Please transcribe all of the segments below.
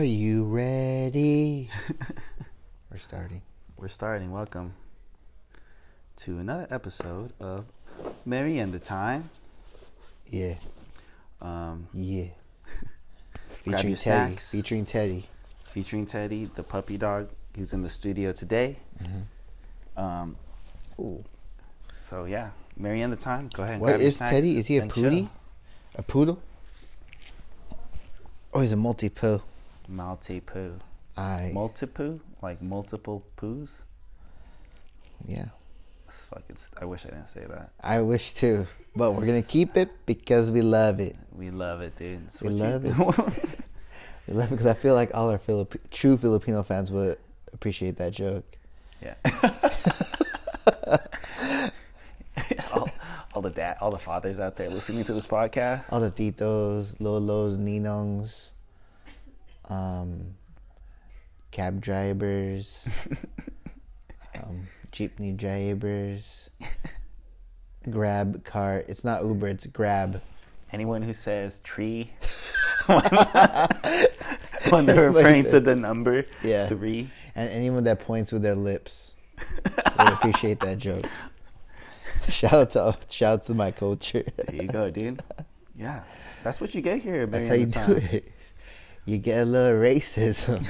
Are you ready? We're starting. We're starting. Welcome to another episode of Marienda Time. Yeah, Um, yeah. Featuring Teddy. snacks. Featuring Teddy. featuring Teddy, the puppy dog, who's in the studio today. Mm-hmm. Um, Ooh. so yeah, Marienda Time. Go ahead. And What is Teddy? Is he a pootie? A poodle? Oh, he's a Maltipoo. Maltipoo. I Multipoo? Like multiple poos? yeah. It's fucking, I wish I didn't say that. I wish too, but we're gonna keep it because we love it. We love it, dude. It's We what you- love it. We love it because I feel like all our Filip- true Filipino fans would appreciate that joke. Yeah. all, all the dad, all the fathers out there listening to this podcast. All the titos, lolos, ninongs, um, cab drivers, um, jeepney drivers, grab car. It's not Uber. It's Grab. Anyone who says tree when they're referring to the number Yeah. three. And anyone that points with their lips would appreciate that joke. Shout out to shout out to my culture. There you go, dude. Yeah, that's what you get here. That's how you do it. You get a little racism.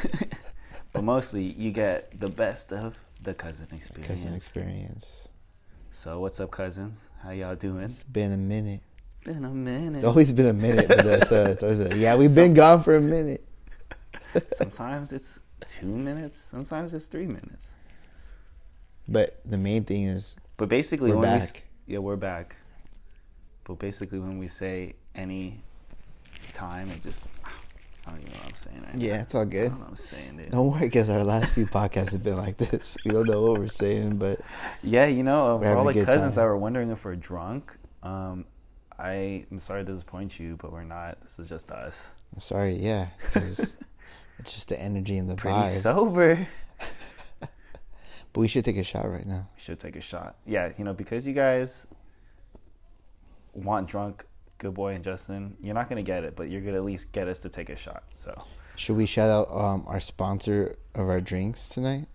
but mostly, you get the best of the cousin experience. Cousin experience. So, what's up, cousins? How y'all doing? It's been a minute. Been a minute. It's always been a minute us. Uh, a- yeah, we've been gone for a minute. Sometimes it's two minutes. Sometimes it's three minutes. But the main thing is, But basically, We're when we yeah, we're back. But basically, when we say any time, it just I don't even know what I'm saying. Right now. yeah, it's all I good. don't know what I'm saying, dude. Don't worry, because our last few podcasts have been like this. We don't know what we're saying, but Yeah, you know, for all the cousins time. that were wondering if we're drunk, um, I am sorry to disappoint you, but we're not. This is just us. I'm sorry. Yeah, it's just the energy and the Pretty vibe. sober. but we should take a shot right now. We should take a shot. Yeah, you know, because you guys want drunk, good boy and Justin, you're not gonna get it, but you're gonna at least get us to take a shot. So Should we shout out um, our sponsor of our drinks tonight?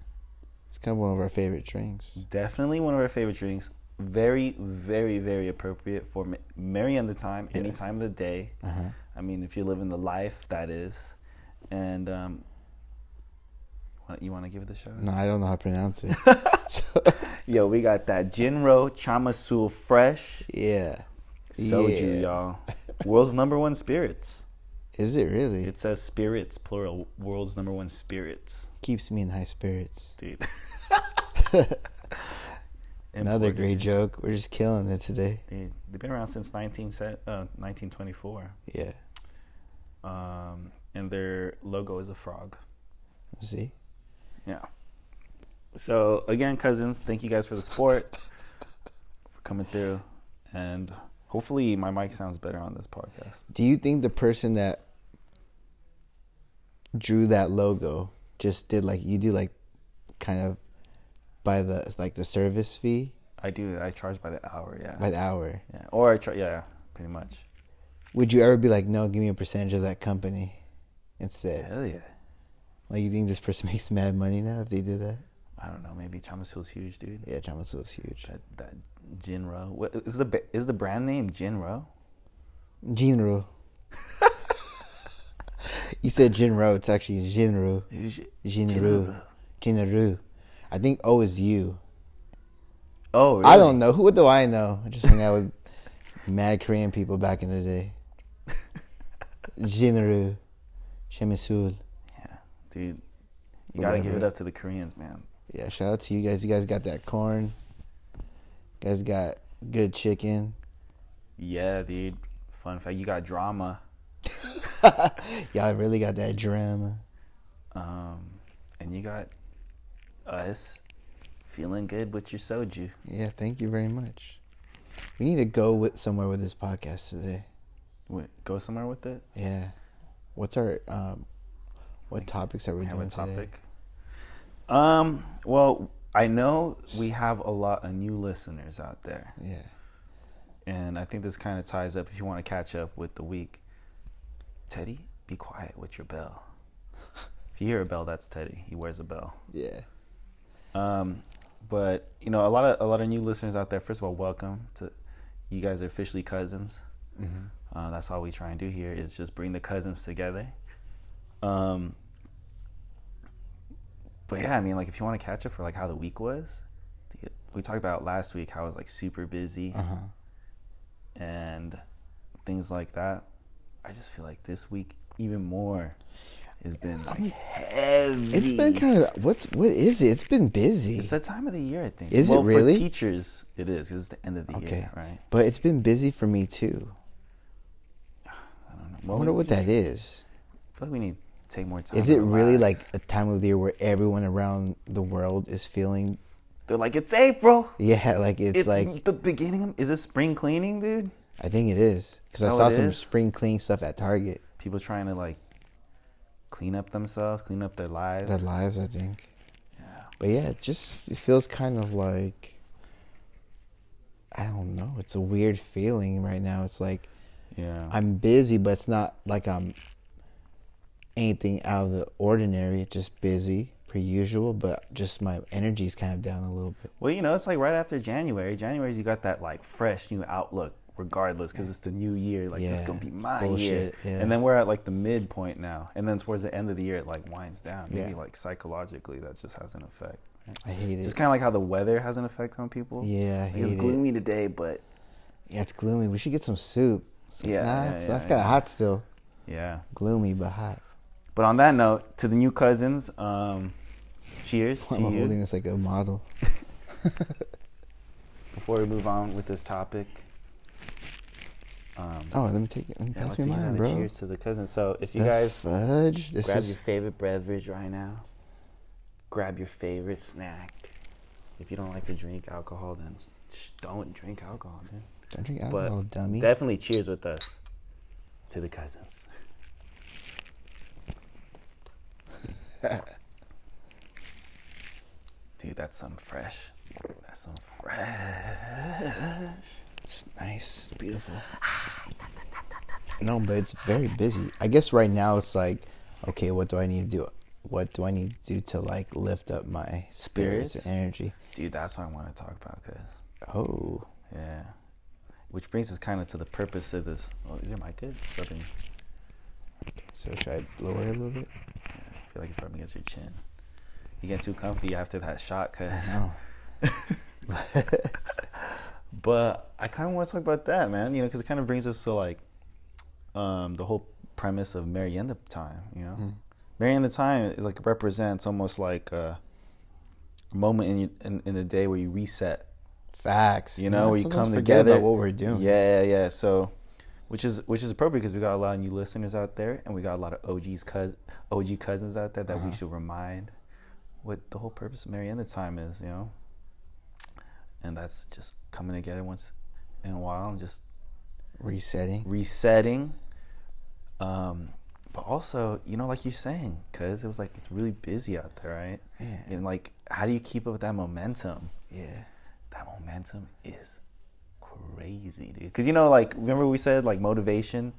It's kind of one of our favorite drinks. definitely one of our favorite drinks. Very, very, very appropriate for Marienda time, any time of the day. Uh huh. I mean, if you're living the life that is, and um, you want to give it a shot? No, I don't know how to pronounce it. So, Yo, we got that Jinro Chamisul Fresh yeah. Soju, Yeah. y'all. World's number one spirits. Is it really? It says spirits, plural. World's number one spirits, keeps me in high spirits. dude. Another great joke. We're just killing it today. Dude, they've been around since 19, uh, 1924. Yeah. Um, and their logo is a frog. See? Yeah. So again, cousins, thank you guys for the support, for coming through, and hopefully my mic sounds better on this podcast. Do you think the person that drew that logo just did like you do like kind of by the like the service fee I do. I charge by the hour. Yeah. by the hour? yeah. Or I charge. Yeah. Pretty much. Would you ever be like, no, give me a percentage of that company instead? Hell yeah. Like you think this person makes mad money now if they did that? I don't know. Maybe Chamisul's huge, dude. Yeah, Chamasu is huge. That that Jinro. What is the is the brand name Jinro? Jinro. you said Jinro. It's actually Jinro. J- Jinru. Jinru. I think O is you. Oh, really? I don't know. Who what do I know? I just hung out with mad Korean people back in the day. Jinru. Shemisul. Yeah, dude. You gotta give it up to the Koreans, man. Yeah, shout out to you guys. You guys got that corn. Guys got good chicken. Yeah, dude. Fun fact, you got drama. Y'all really got that drama. Um, and you got us feeling good with your soju. Yeah, thank you very much. We need to go with somewhere with this podcast today. Wait, go somewhere with it. Yeah. What's our um what topics are we have doing a today? topic. Um. Well, I know we have a lot of new listeners out there, Yeah. and I think this kind of ties up. If you want to catch up with the week, Teddy, be quiet with your bell. If you hear a bell, that's Teddy. He wears a bell. Yeah. Um, but you know, a lot of a lot of new listeners out there. First of all, welcome to you guys are officially cousins. Mhm. Uh, that's all we try and do here is just bring the cousins together. Um, but yeah, I mean, like if you want to catch up for like how the week was, we talked about last week how I was like super busy Uh huh. and things like that. I just feel like this week even more has been like heavy. It's been kind of what's what is it? It's been busy, It's that time of the year, I think. Is it well, really? For teachers, it is. 'cause it's the end of the Okay. year, right? but it's been busy for me too. I don't know. I wonder what that is. I feel like we need take more time. Is it really like a time of the year where everyone around the world is feeling? They're like, it's April. Yeah, like it's, It's, like the beginning. Of, is it spring cleaning, dude? I think it is because I oh, saw some is? spring cleaning stuff at Target. People trying to like clean up themselves, clean up their lives. Their lives, I think. Yeah. But yeah, it just it feels kind of like I don't know. It's a weird feeling right now. It's like Yeah. I'm busy, but it's not like I'm anything out of the ordinary. Just busy per usual, but just my energy's kind of down a little bit. well, you know, it's like right after January. January, you got that like fresh new outlook, regardless, because it's the new year. Like this Yeah. gonna be my Bullshit, year. yeah. And then we're at like the midpoint now, and then towards the end of the year, it like winds down. Maybe Yeah. like psychologically, that just has an effect. right? I hate it. Just kind of like how the weather has an effect on people. yeah, Like, it's it. gloomy today, but Yeah, it's gloomy. We should get some soup. It's like, Yeah, nah, yeah, it's, yeah, that's kind of hot still. yeah. Gloomy but hot. But on that note, to the new cousins, um, cheers to I'm you. holding this like a model. Before we move on with this topic, um, Oh, let me take it. Let me yeah, pass me mine, bro. cheers to the cousins. So if you The guys fudge. This grab is your favorite beverage right now, grab your favorite snack. If you don't like to drink alcohol, then don't drink alcohol, man. don't drink But alcohol, dummy. definitely cheers with us to the cousins. Dude, that's some fresh. That's some fresh. It's nice, it's beautiful. No, but it's very busy. I guess right now it's like, okay, what do I need to do? What do I need to do to like lift up my spirits, Spirits? and energy? Dude, that's what I want to talk about, cause Oh, yeah. Which brings us kind of to the purpose of this. Oh, is your mic good? Rubbing. so should I lower it a little bit? Feel like it's rubbing against your chin. You get too comfy after that shot, cause. No. But I kind of want to talk about that, man. You know, because it kind of brings us to like um, the whole premise of Marienda time. You know, Mhm. Marienda time like represents almost like a moment in, in in the day where you reset. Facts. You know, where you come forget together. about what we're doing. Yeah, yeah, yeah. So, which is which is appropriate because we got a lot of new listeners out there, and we got a lot of OGs cous OG cousins out there that we Uh-huh. should remind what the whole purpose of Marienda time is. You know, and that's just coming together once in a while and just Resetting. resetting. Um, but also, you know, like you're saying, because it was like it's really busy out there, right? Yeah. And like, how do you keep up with that momentum? Yeah. That momentum is crazy, dude. Because you know, like, remember we said like motivation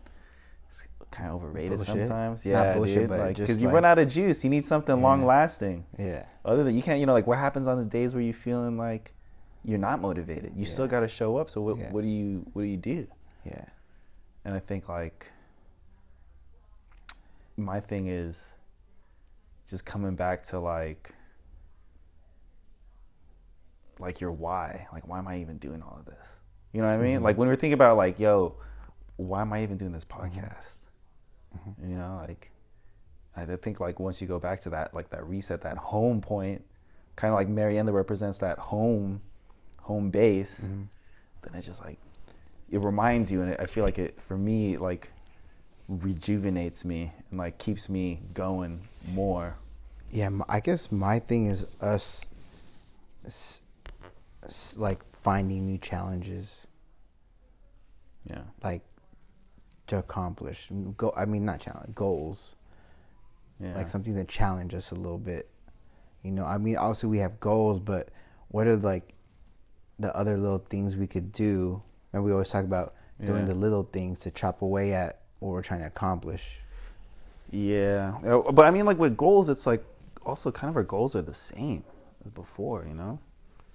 is kind of overrated Bullshit. sometimes. Yeah, bullshit, dude. but Like, because you like- run out of juice, you need something Yeah. long lasting. Yeah. Other than you can't, you know, like what happens on the days where you're feeling like you're not motivated? You still got to show up. So what? Yeah. What do you? What do you do? Yeah. And I think like my thing is just coming back to like like your why. Like why am I even doing all of this? You know what I mean? Mhm. Like when we're thinking about like, yo, why am I even doing this podcast? Mhm. You know, like I think like once you go back to that like that reset, that home point, kind of like Marienda represents that home home base Mhm. then it just like it reminds you and it, i feel like it for me like rejuvenates me and like keeps me going more Yeah, I guess my thing is us, like finding new challenges, yeah like to accomplish. Go, I mean, not challenge goals, yeah like something to challenge us a little bit. You know, I mean, obviously we have goals, but what are like the other little things we could do? And we always talk about doing Yeah. the little things to chop away at what we're trying to accomplish. Yeah, Uh, but I mean, like with goals, it's like also kind of our goals are the same as before, you know.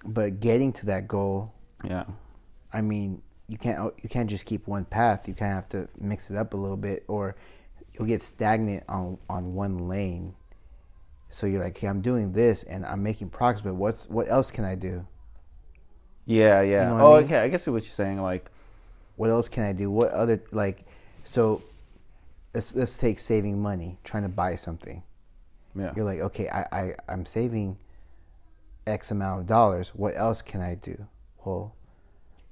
But getting to that goal, Yeah. I mean, you can't you can't just keep one path. You kind of have to mix it up a little bit, or you'll get stagnant on on one lane. So you're like, okay, I'm doing this and I'm making progress, but what's what else can I do? Yeah, yeah. know what oh, I oh, mean? okay. I guess what you're saying, like, What else can I do? What other like? So let's let's take saving money, trying to buy something. yeah, You're like, okay, I, I I'm saving X amount of dollars. What else can I do? Well,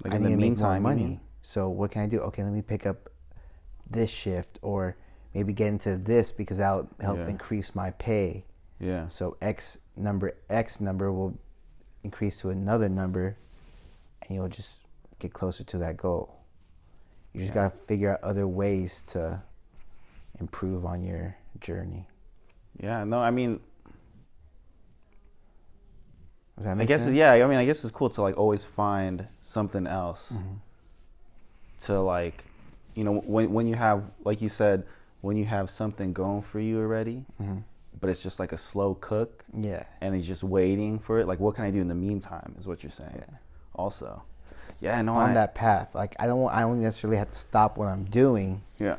like I in need make more money. So what can I do? Okay, let me pick up this shift, or maybe get into this because that'll help Yeah. increase my pay. Yeah, So X number X number will increase to another number, and you'll just get closer to that goal. You just Yeah. gotta figure out other ways to improve on your journey. yeah. No, I mean, Does that I guess sense? yeah. I mean, I guess it's cool to like always find something else Mm-hmm. to like, you know, when when you have like you said, when you have something going for you already, Mhm. but it's just like a slow cook, Yeah. and he's just waiting for it. Like, what can I do in the meantime? Is what you're saying. Yeah. Also, yeah. No, on I, that path. Like I don't I don't necessarily have to stop what I'm doing, Yeah.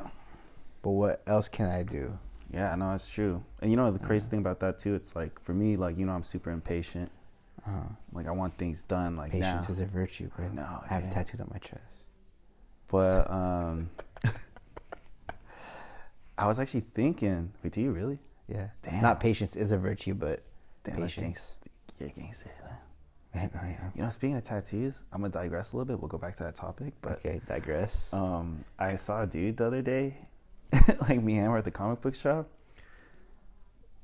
but what else can I do? Yeah, no, it's true. And you know the crazy thing about that too, it's like for me, like you know, I'm super impatient. Uh, Like I want things done like patience now. is a virtue, bro. No, I have it tattooed on my chest. But um, I was actually thinking. Wait, do you really? Yeah. Damn. Not patience is a virtue, but Damn, patience. gangsta- Yeah, gangster. Man, I am. You know, speaking of tattoos, I'm gonna digress a little bit. We'll go back to that topic, but Okay, digress. um, I saw a dude the other day, like me and him were at the comic book shop,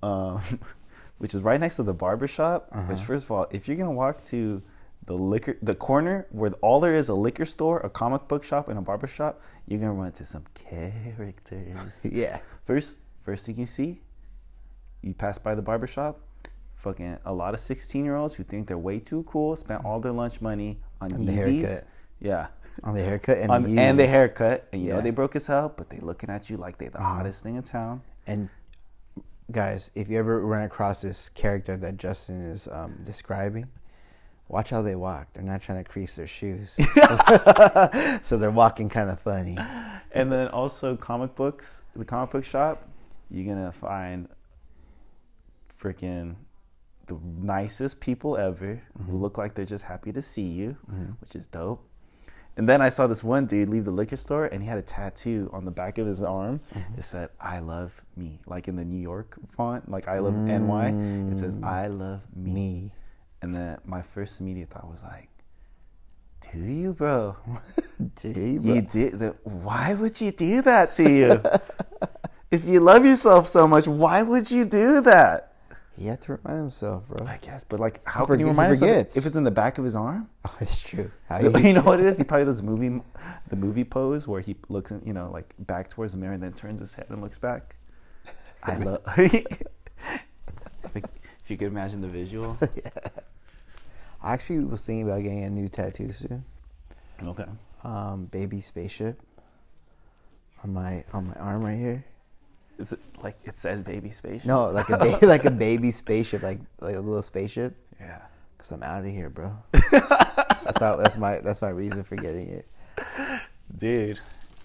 um, which is right next to the barber shop. Which, Uh-huh. first of all, if you're gonna walk to the liquor, the corner where all there is a liquor store, a comic book shop, and a barber shop, you're gonna run into some characters. yeah. First, first thing you see, you pass by the barber shop, fucking a lot of 16 year olds who think they're way too cool, spent all their lunch money on And the Yeezys. haircut. Yeah. On the haircut and On- the and the haircut, and you know they broke his hell, but they looking at you like they the Uh-huh. hottest thing in town. And guys, if you ever run across this character that Justin is um, describing, watch how they walk. They're not trying to crease their shoes, so they're walking kind of funny. And then also comic books, the comic book shop, you're gonna find freaking the nicest people ever who look like they're just happy to see you, which is dope. And then I saw this one dude leave the liquor store and he had a tattoo on the back of his arm. Mm-hmm. It said, I love me. Like in the New York font, like I love NY. It says, mm. I love me. Me. And then my first immediate thought was like, do you, bro? Dude, You did that. Why would you do that to you? if you love yourself so much, why would you do that? He had to remind himself, bro. I guess, but like, how He can you remind yourself if it's in the back of his arm? Oh, it's true. How you know what it is? He probably does movie, the movie pose where he looks, in, you know, like back towards the mirror and then turns his head and looks back. I love. if you could imagine the visual. yeah. I actually was thinking about getting a new tattoo soon. Okay. Um, baby spaceship on my on my arm right here. Is it like it says baby spaceship? No, like a ba- like a baby spaceship, like like a little spaceship. Yeah. Cause I'm out of here, bro. that's my that's my that's my reason for getting it. Dude.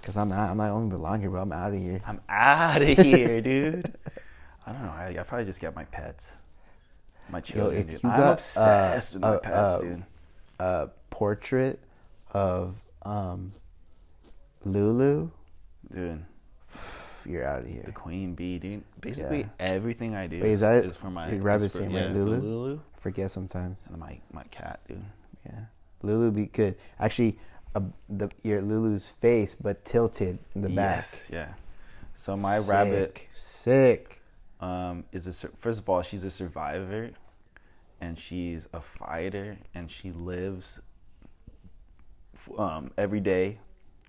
Cause I'm not I'm not only belong here, bro. I'm out of here. I'm out of here, dude. I don't know. I, I probably just get my pets. My children. if dude. you I'm got, obsessed uh, with my uh, pets, uh, dude. A portrait of um Lulu. Dude, You're out of here. the queen bee, dude. Basically, Yeah. everything I do Wait, is that is for my your rabbit's name, right? yeah, Lulu? Lulu. Forget sometimes. And my my cat, dude. Yeah, Lulu be good. Actually, uh, the your Lulu's face, but tilted in the back. Yes, yeah. So my rabbit Sick. Sick. um, is a first of all, she's a survivor, and she's a fighter, and she lives um, every day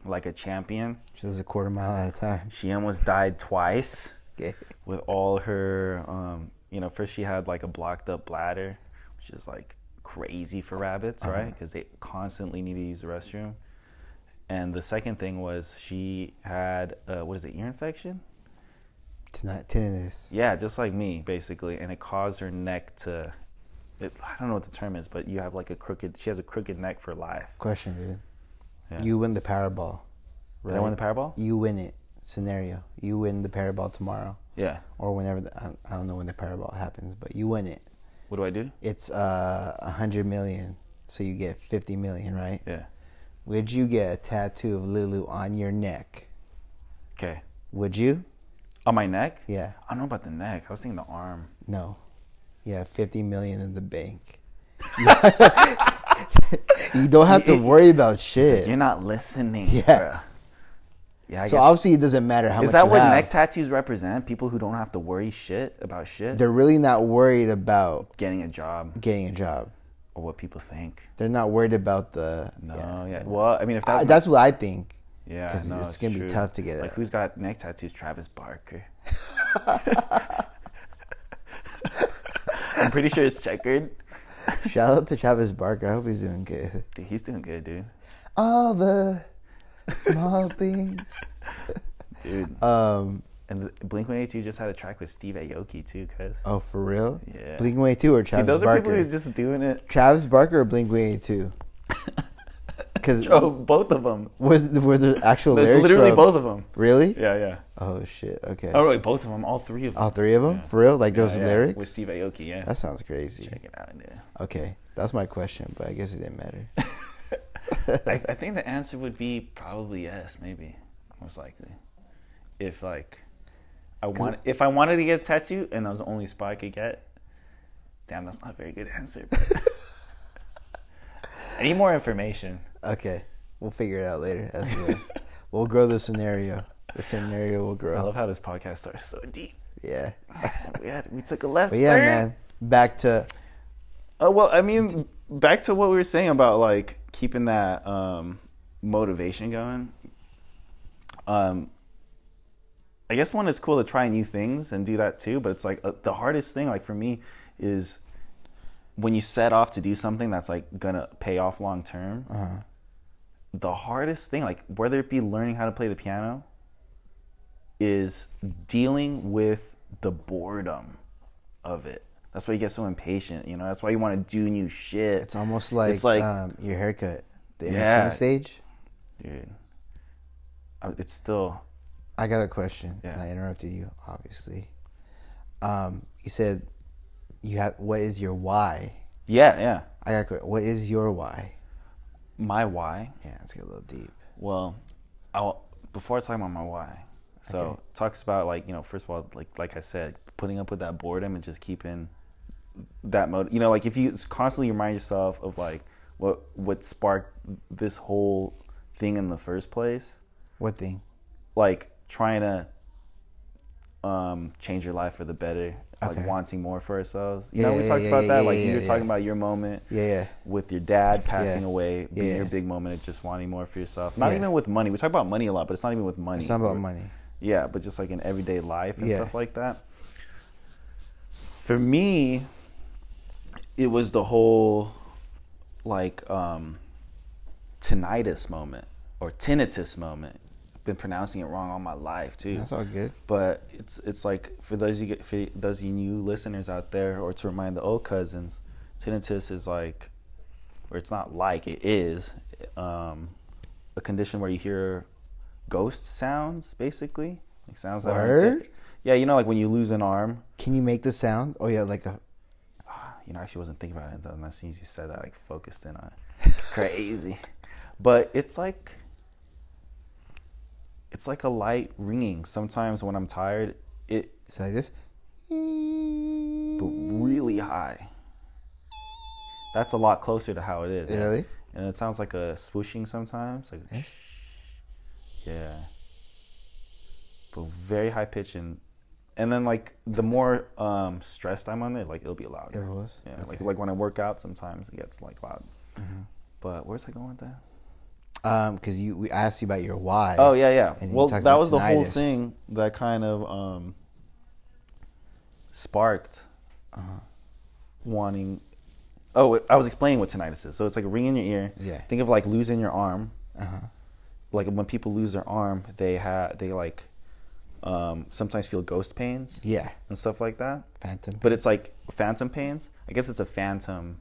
like a champion. She was a quarter mile at a time. She almost died twice Okay. with all her. Um, you know, first she had like a blocked up bladder, which is like crazy for rabbits, right? Because they constantly need to use the restroom. And the second thing was she had uh, what is it, ear infection? Tinnitus. Yeah, just like me, basically, and it caused her neck to. It, I don't know what the term is, but you have like a crooked. She has a crooked neck for life. Question, dude. Yeah. You win the Powerball. Did I win the Powerball? You win it. Scenario. You win the Powerball tomorrow, Yeah. or whenever. The, I, don't know when the Powerball happens, but you win it. What do I do? It's uh a hundred million, so you get fifty million, right? Yeah. Would you get a tattoo of Lulu on your neck? Okay. Would you? On my neck? Yeah. I don't know about the neck. I was thinking the arm. No. Yeah, fifty million in the bank. you don't have to worry about It's like, shit. You're not listening. Yeah. bruh. Yeah. I so guess. obviously it doesn't matter how much Is that what have. neck tattoos represent? People who don't have to worry shit about shit, They're really not worried about getting a job getting a job. or what people think. They're not worried about the. No, yeah. yeah. Well, I mean, if that's I, that's what I think. yeah, 'cause no, it's it's, gonna be tough to get Like, who's got neck tattoos? Travis Barker. I'm pretty sure it's checkered. Shout out to Travis Barker. I hope he's doing good. Dude, he's doing good, dude. All the small things. Dude, Um. and Blink One Eighty Two just had a track with Steve Aoki too, cuz. Oh, for real? Yeah. Blink One Eighty Two or Travis See, those are people Barker? who are just doing it. Travis Barker or Blink One Eighty Two? Because Oh, both of them. was were the actual There's lyrics literally from- both of them. Really? Yeah, yeah. Oh shit. Okay. Oh, wait, both of them. All three of them. All three of them? Yeah. For real? Like those Yeah, yeah, lyrics? with Steve Aoki. Yeah. That sounds crazy. Check it out. Yeah. Okay, that's my question, but I guess it didn't matter. I, I think the answer would be probably yes, maybe, most likely. If like, I want, if I wanted to get a tattoo and that was the only spot I could get, damn, that's not a very good answer. I need more information. okay, we'll figure it out later. We'll grow the scenario. The scenario will grow. I love how this podcast starts so deep. Yeah. we had, we took a left But yeah, turn. man. Back to Oh well, I mean, back to what we were saying about like keeping that um, motivation going. Um, I guess one is cool to try new things and do that too, but it's like uh, the hardest thing, like for me, is when you set off to do something that's like gonna pay off long term. uh The hardest thing, like whether it be learning how to play the piano, is dealing with the boredom of it. That's why you get so impatient, you know. That's why you want to do new shit. it's almost like, It's like- um, your haircut. The Yeah. stage. dude. It's still I got a question. Yeah. And I interrupted you, obviously. Um, you said you have what is your why? yeah, yeah. I got a what is your why? My why. Yeah, let's get a little deep. Well, I'll before I talk about my why. So Okay. it talks about like you know first of all like like I said putting up with that boredom and just keeping that mode. You know like if you constantly remind yourself of like what what sparked this whole thing in the first place, What thing? like trying to um, change your life for the better, Okay. like wanting more for ourselves. You Yeah, know we yeah, talked yeah, about that. like you were talking about your moment Yeah, with your dad passing away being your big moment of just wanting more for yourself. Not even with money. We talk about money a lot, but it's not even with money. It's not about Or- money. Yeah, but just like in everyday life and stuff like that. For me, it was the whole like um tinnitus moment or tinnitus moment. I've been pronouncing it wrong all my life too That's all good. but it's it's like for those you get for those you new listeners out there, or to remind the old cousins, tinnitus is like, or it's not like it is, um, a condition where you hear ghost sounds, basically, like sounds that. Word? Yeah, you know, like when you lose an arm. Can you make the sound? Oh yeah, like a You know, I actually wasn't thinking about it until as soon as you said that, like focused in on it. Crazy, but it's like. It's like a light ringing. Sometimes when I'm tired, it it's like this. but really high. That's a lot closer to how it is. Really? And it sounds like a swooshing sometimes. Like Yes. yeah. But very high pitch and and then like the more um stressed I'm on it, like it'll be louder. It was? Yeah. Like Okay. Mm-hmm. like when I work out sometimes it gets like loud. But where's I going with that? Um, because you we asked you about your why. Oh yeah, yeah. Well, that was the whole thing that kind of um, sparked Uh-huh. wanting. Oh, I was explaining what tinnitus is. So it's like a ring in your ear. Yeah. Think of like losing your arm. Uh huh. Like when people lose their arm, they have they like um, sometimes feel ghost pains Yeah. and stuff like that. Phantom. But it's like phantom pains. I guess it's a phantom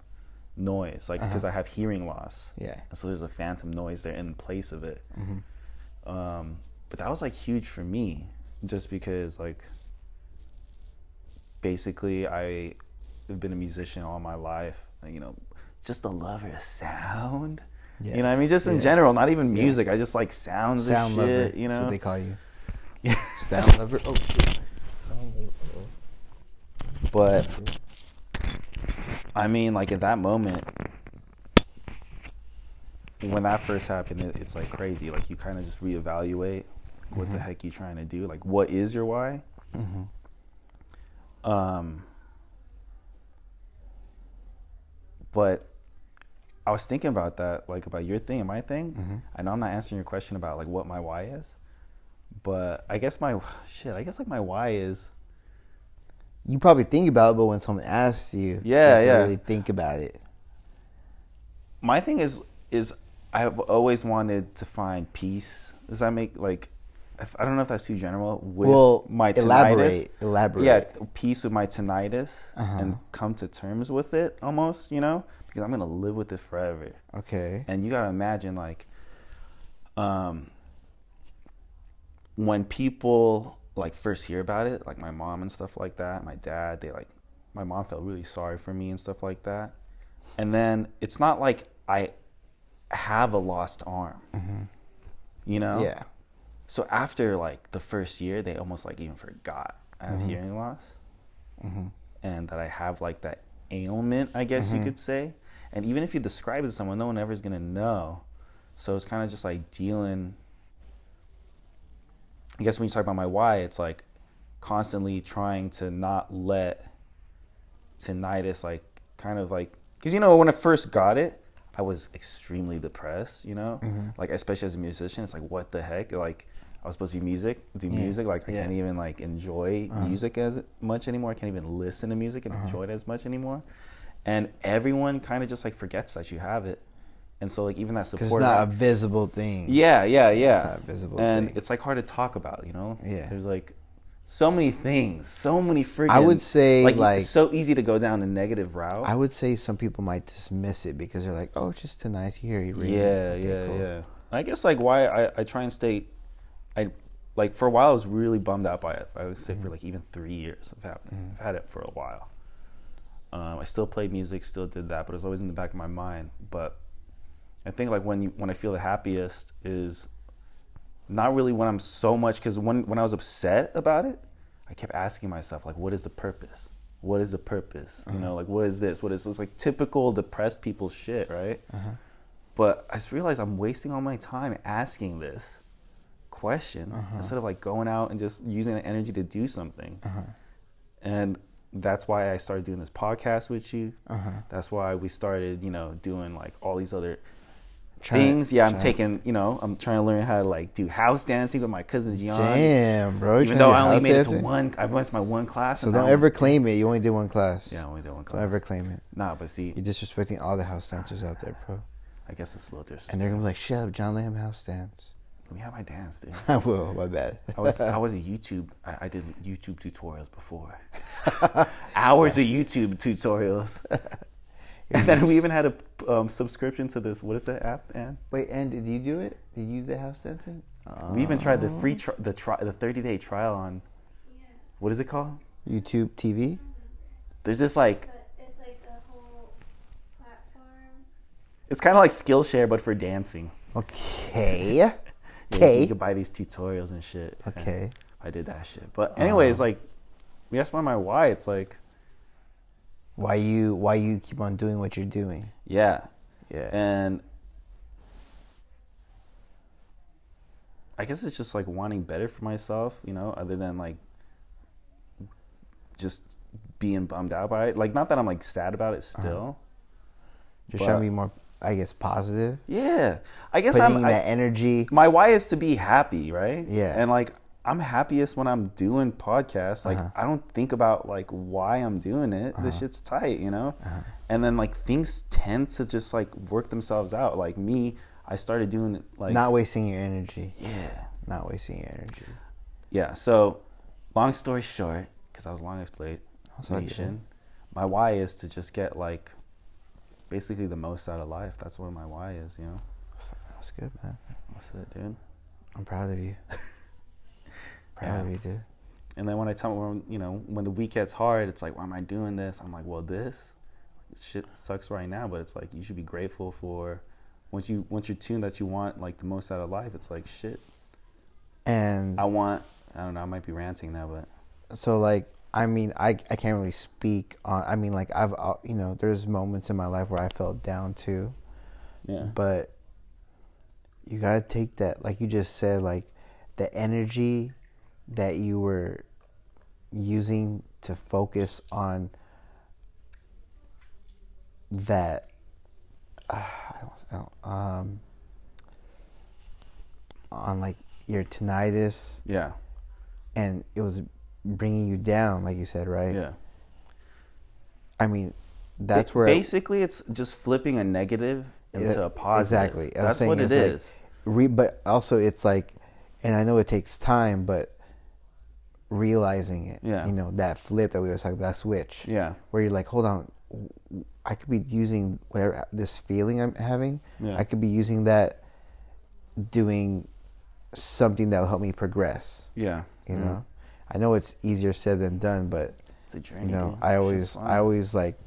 noise, like Uh-huh. because I have hearing loss. Yeah. And so there's a phantom noise there in place of it. Mm-hmm. Um, but that was like huge for me, just because like basically I have been a musician all my life. You know, just the lover of sound. Yeah. You know, what I mean, just in Yeah. general, not even music. I just like sounds Sound and lover. shit. You That's know, what they call you. Yeah. Sound lover. Oh. But I mean, like at that moment, when that first happened, it, it's like crazy. Like you kind of just reevaluate what the heck you trying to do. Like, what is your why? Mm-hmm. Um, but I was thinking about that, like about your thing and my thing. Mhm. I know I'm not answering your question about like what my why is, but I guess my shit. I guess like my why is You probably think about it, but when someone asks you, Yeah, you yeah. really think about it. my thing is is I've always wanted to find peace. Does that make like I don't know if that's too general with well, my tinnitus. elaborate. Elaborate. Yeah, peace with my tinnitus Uh-huh. and come to terms with it almost, you know, because I'm gonna live with it forever. Okay. And you gotta imagine like, um, when people like first hear about it, like my mom and stuff like that, my dad, they like, my mom felt really sorry for me and stuff like that. And then it's not like I have a lost arm, you know? Mm-hmm. Yeah. So after like the first year, they almost like even forgot I have hearing loss Mm-hmm. and that I have like that ailment, I guess you Mhm. could say. And even if you describe it to someone, no one ever is gonna know. So it's kind of just like dealing. I guess when you talk about my why, it's like constantly trying to not let tinnitus like kind of like because you know when I first got it, I was extremely depressed. You know, Mhm. like especially as a musician, it's like what the heck, like. I was supposed to be music, do Yeah. music. Like I Yeah. can't even like enjoy Uh-huh. music as much anymore. I can't even listen to music and Uh-huh. enjoy it as much anymore. And everyone kind of just like forgets that you have it. And so like even that support. it's not a visible thing. yeah, yeah, yeah. It's not a visible and thing. it's like hard to talk about, you know. Yeah. There's like so many things, so many freaking. I would say, like, like- it's so easy to go down a negative route. I would say some people might dismiss it because they're like, "Oh, it's just too nice. You hear you ring it. Yeah, Okay, yeah, cool." yeah. I guess like why I, I try and stay, I like for a while I was really bummed out by it. I would say for like even three years. I've had I've had it for a while. Um, I still played music, still did that, but it was always in the back of my mind. But I think like when you when I feel the happiest is not really when I'm so much because when when I was upset about it, I kept asking myself like, what is the purpose? What is the purpose? You know, like what is this? What is this? Like typical depressed people shit, right? Uh-huh. But I just realized I'm wasting all my time asking this question Uh-huh. instead of like going out and just using the energy to do something. Uh-huh. And that's why I started doing this podcast with you. Uh-huh. That's why we started, you know, doing like all these other Things. Yeah, I'm taking, you know, I'm trying to learn how to like do house dancing with my cousin Gian. Damn, bro. Even though I only made it to one, I went to my one class. So don't ever I'm- claim it. You only did one class. Yeah, I only did one class. Don't ever claim it. Nah, but see, You're disrespecting all the house dancers out there, bro. I guess it's a little disrespect. And they're gonna be like, "Shut up, John Lamb house dance." Let me have my dance, dude. I will. My bad. I was I was a YouTube. I, I did YouTube tutorials before. Hours of YouTube tutorials. and then we even had a um, subscription to this. What is that app? And Wait, and did you do it? Did you do the house dancing? we even tried the Oh. free tri- the tri- the thirty day trial on. What is it called? YouTube TV. There's this like But it's like a whole platform. it's kind of like Skillshare but for dancing. Okay. Yeah, Okay. you could buy these tutorials and shit. Okay. I did that shit. But anyways, Uh-huh. like, that's why my why. It's like, Why you? Why you keep on doing what you're doing? yeah, Yeah. and I guess it's just like wanting better for myself, you know, other than like just being bummed out by it. Like, not that I'm like sad about it uh-huh. still. Just trying to be more, I guess, positive. Yeah, I guess Putting I'm. that I, energy. my why is to be happy, right? Yeah. and like I'm happiest when I'm doing podcasts. Like Uh-huh. I don't think about like why I'm doing it. This Uh-huh. shit's tight, you know. Uh-huh. And then like things tend to just like work themselves out. Like me, I started doing it like not wasting your energy. yeah, Not wasting your energy. yeah. So, long story short, because I was long exploit That's all good. nation, my why is to just get like basically the most out of life. That's what my why is. You know, That's good, man. that's it, dude. I'm proud of you. of Yeah. you, dude. And then when I tell when you know when the week gets hard, it's like, why am I doing this? I'm like, well, this shit sucks right now, but it's like you should be grateful for once you once you're tuned that you want like the most out of life. It's like shit. And I want. I don't know. I might be ranting now, but so like I mean I I can't really speak on I mean like I've uh, you know there's moments in my life where I felt down too. yeah, but you gotta take that like you just said like the energy that you were using to focus on that uh, I don't, I don't, um on like your tinnitus yeah, and it was bringing you down like you said right yeah. i mean that's where basically it's just flipping a negative into Yeah, a positive. exactly. That's what it's like- re but also it's like and i know it takes time but realizing it Yeah. you know that flip that we were talking about that switch yeah, where you're like hold on I could be using whatever uh, this feeling i'm having Yeah. i could be using that doing something that will help me progress yeah. you yeah. know i know it's easier said than done but it's a journey. you know dude. i always i always like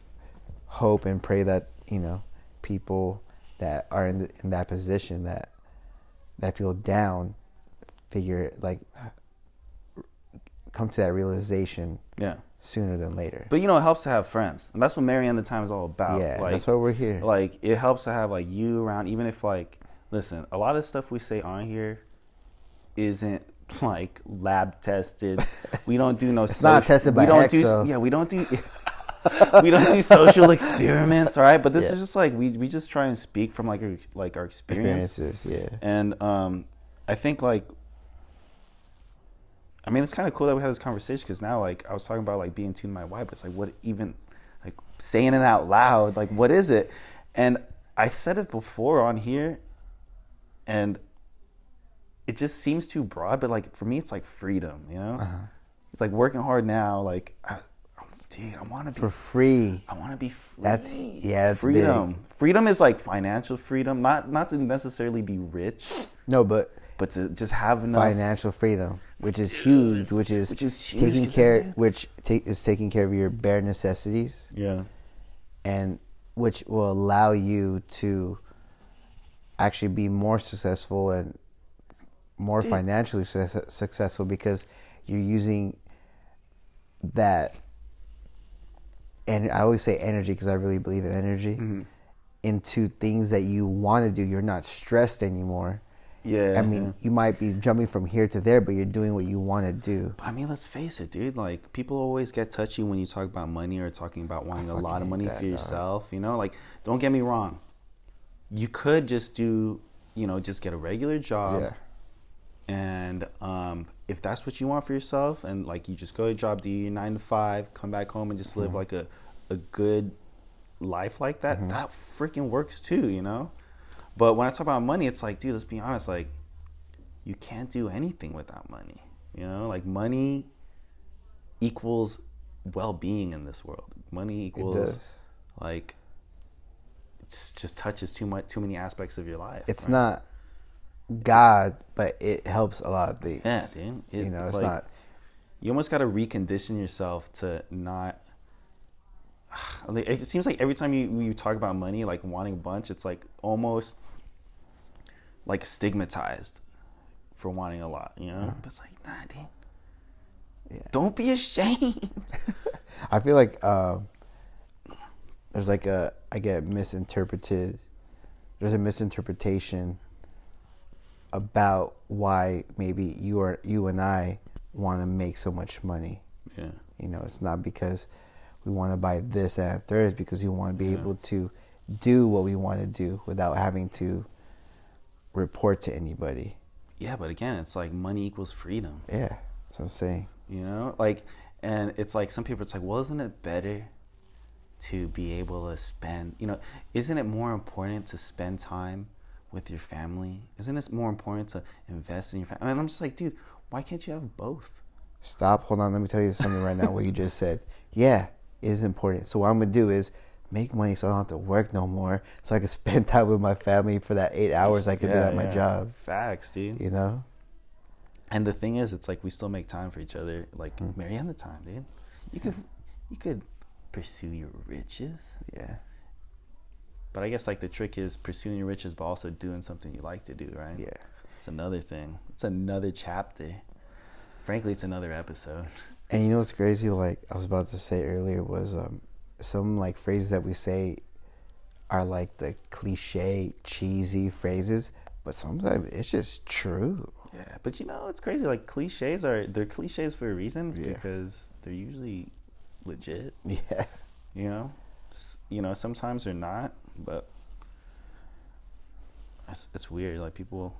hope and pray that you know people that are in, the, in that position that that feel down figure like come to that realization yeah. sooner than later. But you know, it helps to have friends, and that's what Marienda Time is all about. yeah like, that's why we're here. like it helps to have like you around even if like listen a lot of stuff we say on here isn't like lab tested. We don't do no It's not tested by we don't do yeah we don't do we don't do social experiments all right? But this Yeah. is just like we, we just try and speak from like our, like our experience. experiences yeah. And um i think like I mean, it's kind of cool that we had this conversation because now, like, I was talking about like being tuned to my wife, but it's like, what even, like, saying it out loud, like, what is it? And I said it before on here, and it just seems too broad. But like for me, it's like freedom, you know. Uh-huh. It's like working hard now. Like, I, dude, I want to be for free I want to be free. That's- yeah, that's freedom. Freedom is like financial freedom, not not to necessarily be rich, no but but to just have enough. financial freedom which is huge which is, Which is huge, taking care which take, is taking care of your bare necessities Yeah, and which will allow you to actually be more successful and more Dude. financially su- successful because you're using that and I always say energy because I really believe in energy Mm-hmm. into things that you want to do. You're not stressed anymore. Yeah. I mean, yeah. you might be jumping from here to there, but you're doing what you want to do. I mean, let's face it, dude. Like, people always get touchy when you talk about money or talking about wanting a lot of money that, for dog. yourself. You know, like, don't get me wrong. You could just do, you know, just get a regular job. Yeah. And um, if that's what you want for yourself, and like you just go to job, do your nine to five, come back home and just live Mm-hmm. like a, a good life like that, that freaking works too, you know? But when I talk about money, it's like, dude, let's be honest, like, you can't do anything without money. You know, like money equals well being in this world. Money equals like it just touches too much too many aspects of your life. It's right? not God, but it helps a lot of things. Yeah, dude. It- you know, it's it's like- not. you almost got to recondition yourself to not it seems like every time you you talk about money like wanting a bunch it's like almost like stigmatized for wanting a lot you know but it's like nah dude Yeah. don't be ashamed I feel like um, there's like a I get misinterpreted. There's a misinterpretation about why maybe you or you and I want to make so much money. yeah You know, it's not because we want to buy this and that third. It's because we want to be able to do what we want to do without having to report to anybody. yeah but again it's like money equals freedom Yeah, that's what I'm saying. you know like and it's like some people it's like well isn't it better to be able to spend you know isn't it more important to spend time with your family isn't it more important to invest in your family and i'm just like dude Why can't you have both? Stop. Hold on. Let me tell you something right now. What you just said. Yeah, it is important. So what I'm gonna do is make money so I don't have to work no more, so I can spend time with my family for that eight hours I could do Yeah, at my job. Facts, dude. You know. And the thing is, it's like we still make time for each other. Like Mm. Marienda Time, dude. You could, you could pursue your riches, Yeah. but I guess like the trick is pursuing your riches, but also doing something you like to do, right? Yeah. It's another thing. It's another chapter. Frankly, it's another episode. And you know what's crazy? Like I was about to say earlier was um, some like phrases that we say are like the cliche, cheesy phrases, but sometimes it's just true. Yeah, but you know, it's crazy. Like cliches are they're cliches for a reason Yeah. because they're usually legit. Yeah. You know, you know sometimes they're not, but it's, it's weird. Like people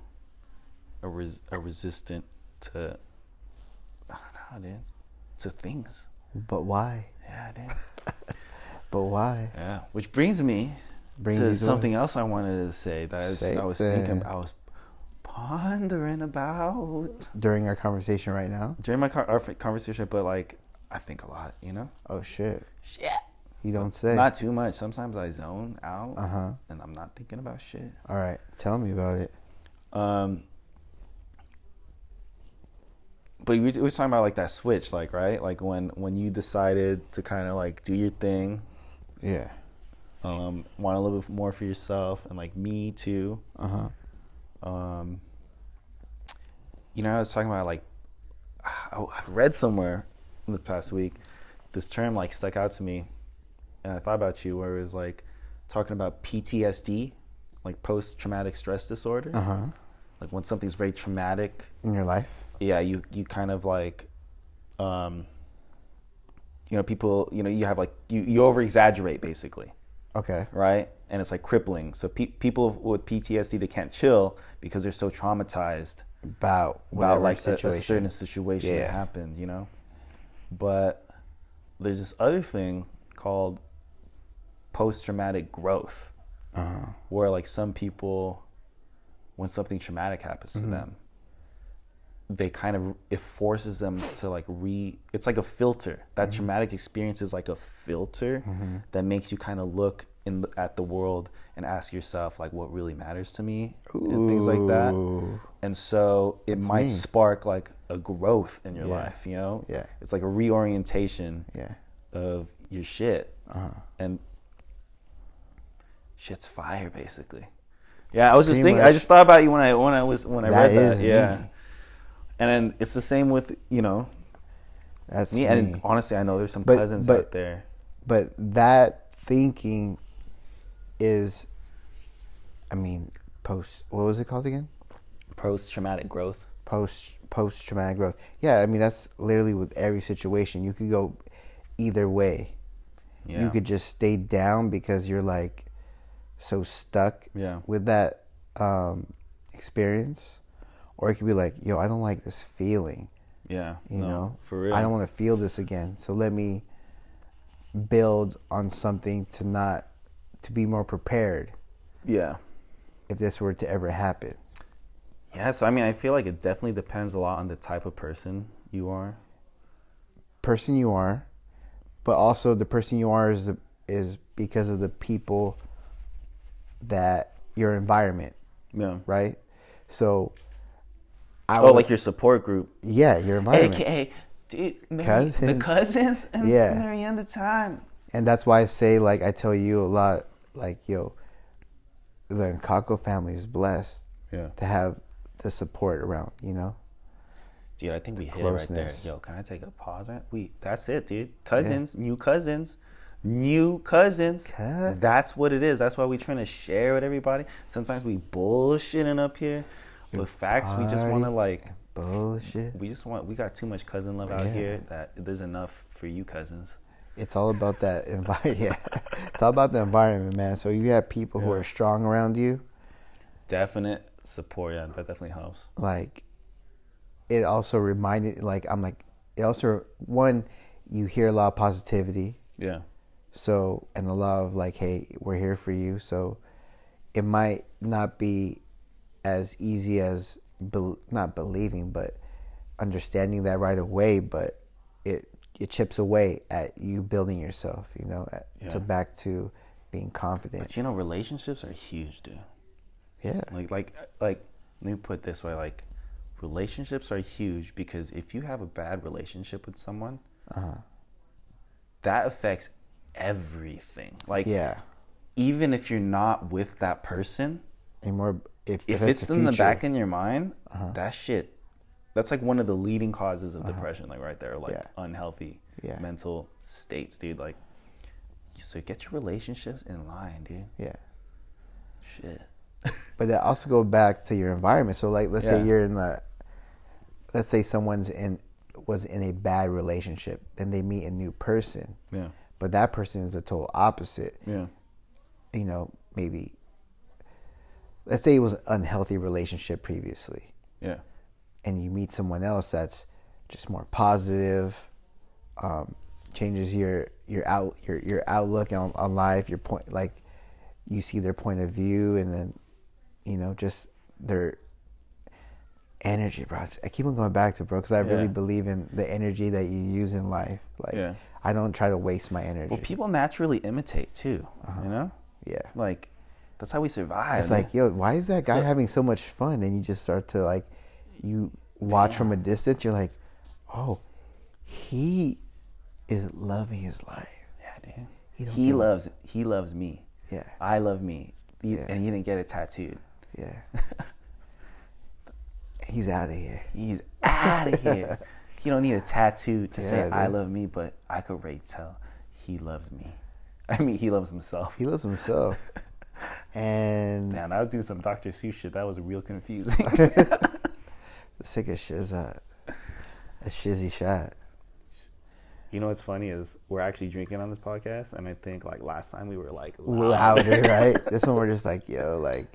are res- are resistant to I don't know, dude, to things. But why? Yeah, dude. But why? Yeah, which brings me Brings to something else I wanted to say that I was, I was thinking, I was pondering about During our conversation right now. during my our conversation. But like, I think a lot, you know. Oh shit. Shit. You don't say. Not too much. Sometimes I zone out Uh huh. and I'm not thinking about shit. All right. Tell me about it. Um, but we, we were talking about like that switch, like right, like when when you decided to kind of like do your thing, Yeah. um, want a little bit more for yourself, and like me too. Uh huh. Um, you know, I was talking about like I, I read somewhere in the past week this term like stuck out to me, and I thought about you where it was like talking about PTSD, like post traumatic stress disorder, Uh huh. like when something's very traumatic. In your life. yeah you you kind of like um you know people you know you have like you, you over exaggerate basically Okay. right and it's like crippling so pe- people with ptsd they can't chill because they're so traumatized About about like a, a certain situation Yeah. that happened you know but there's this other thing called post-traumatic growth Uh-huh. where like some people when something traumatic happens Mm-hmm. to them they kind of it forces them to like re it's like a filter that Mm-hmm. traumatic experience is like a filter that makes you kind of look in the, at the world and ask yourself like what really matters to me and things like that and so it That's might me. spark like a growth in your Yeah. life you know Yeah. it's like a reorientation Yeah. of your shit Uh-huh. and shit's fire basically yeah i was just Pretty thinking i just thought about you when i when i was when i That read that is yeah me. And then it's the same with you know That's me, me. and honestly i know there's some But- cousins but- out there. but that thinking is i mean post what was it called again? Post-traumatic growth. Post post traumatic growth. Yeah i mean that's literally with every situation. You could go either way. Yeah. you could just stay down because you're like so stuck Yeah. with that um, experience or it could be like yo i don't like this feeling. Yeah you no, know? for real. I don't want to feel this again. So let me build on something to not to be more prepared. Yeah. If this were to ever happen. Yeah so i mean i feel like it definitely depends a lot on the type of person you are. Person you are but also the person you are is is because of the people that your environment. Yeah. Right? So I oh would- like your support group yeah your environment aka dude Mary, the Cousins. cousins and Yeah. Marienda Time and that's why I say like I tell you a lot like yo the Nkako family is blessed yeah to have the support around you know Dude, I think we hit it right there. Yo, can I take a pause? Right? We that's it, dude. Cousins, new cousins, new cousins. Cut. That's what it is. That's why we trying to share with everybody. Sometimes we bullshitting up here, with facts. We just want to like. bullshit We just want. We got too much cousin love out Yeah. here that there's enough for you cousins. it's all about that environment yeah it's all about the environment man so you have people who are strong around you Definite support. Yeah, that definitely helps. like it also reminded like i'm like it also one you hear a lot of positivity Yeah. so and a lot of like hey we're here for you so it might not be as easy as bel not believing but understanding that right away, but it it chips away at you building yourself. You know, at, Yeah. to back to being confident. But you know, relationships are huge, dude. Yeah, Like, like, like. Let me put it this way: like, relationships are huge because if you have a bad relationship with someone, uh-huh. that affects everything. Like, yeah. even if you're not with that person, And more if if, if it's, the in the back in your mind, Uh-huh. that shit, that's like one of the leading causes of depression, like right there, like Yeah. unhealthy Yeah. mental states, dude. Like, so get your relationships in line, dude. yeah. Shit. But that also go back to your environment. So like let's say you're in the let's say someone's in was in a bad relationship, then they meet a new person. Yeah. But that person is the total opposite. Yeah. You know, maybe let's say it was an unhealthy relationship previously. Yeah. and you meet someone else that's just more positive, um, changes your your out your your outlook on, on life, your point like you see their point of view, and then you know just their energy, bro. I keep on going back to bro because I really believe in the energy that you use in life. Like Yeah. I don't try to waste my energy. Well, people naturally imitate too. You know, yeah. like that's how we survive. It's like, yo, why is that guy So- having so much fun? And you just start to like, you watch from a distance. You're like, oh, he is loving his life. yeah, dude. He He loves. He loves me. Yeah, I love me. He- Yeah. And he didn't get it tattooed. yeah. He's out of here. He's out of here. he don't need a tattoo to say Yeah, I love me, but I could already tell he loves me. I mean, he loves himself. He loves himself. and Man, I was doing some Dr. Seuss shit. That was real confusing. let's take a shiz, a shizzy shot. you know what's funny is we're actually drinking on this podcast, and I think like last time we were like Louder, right? This one we're just like, yo, like,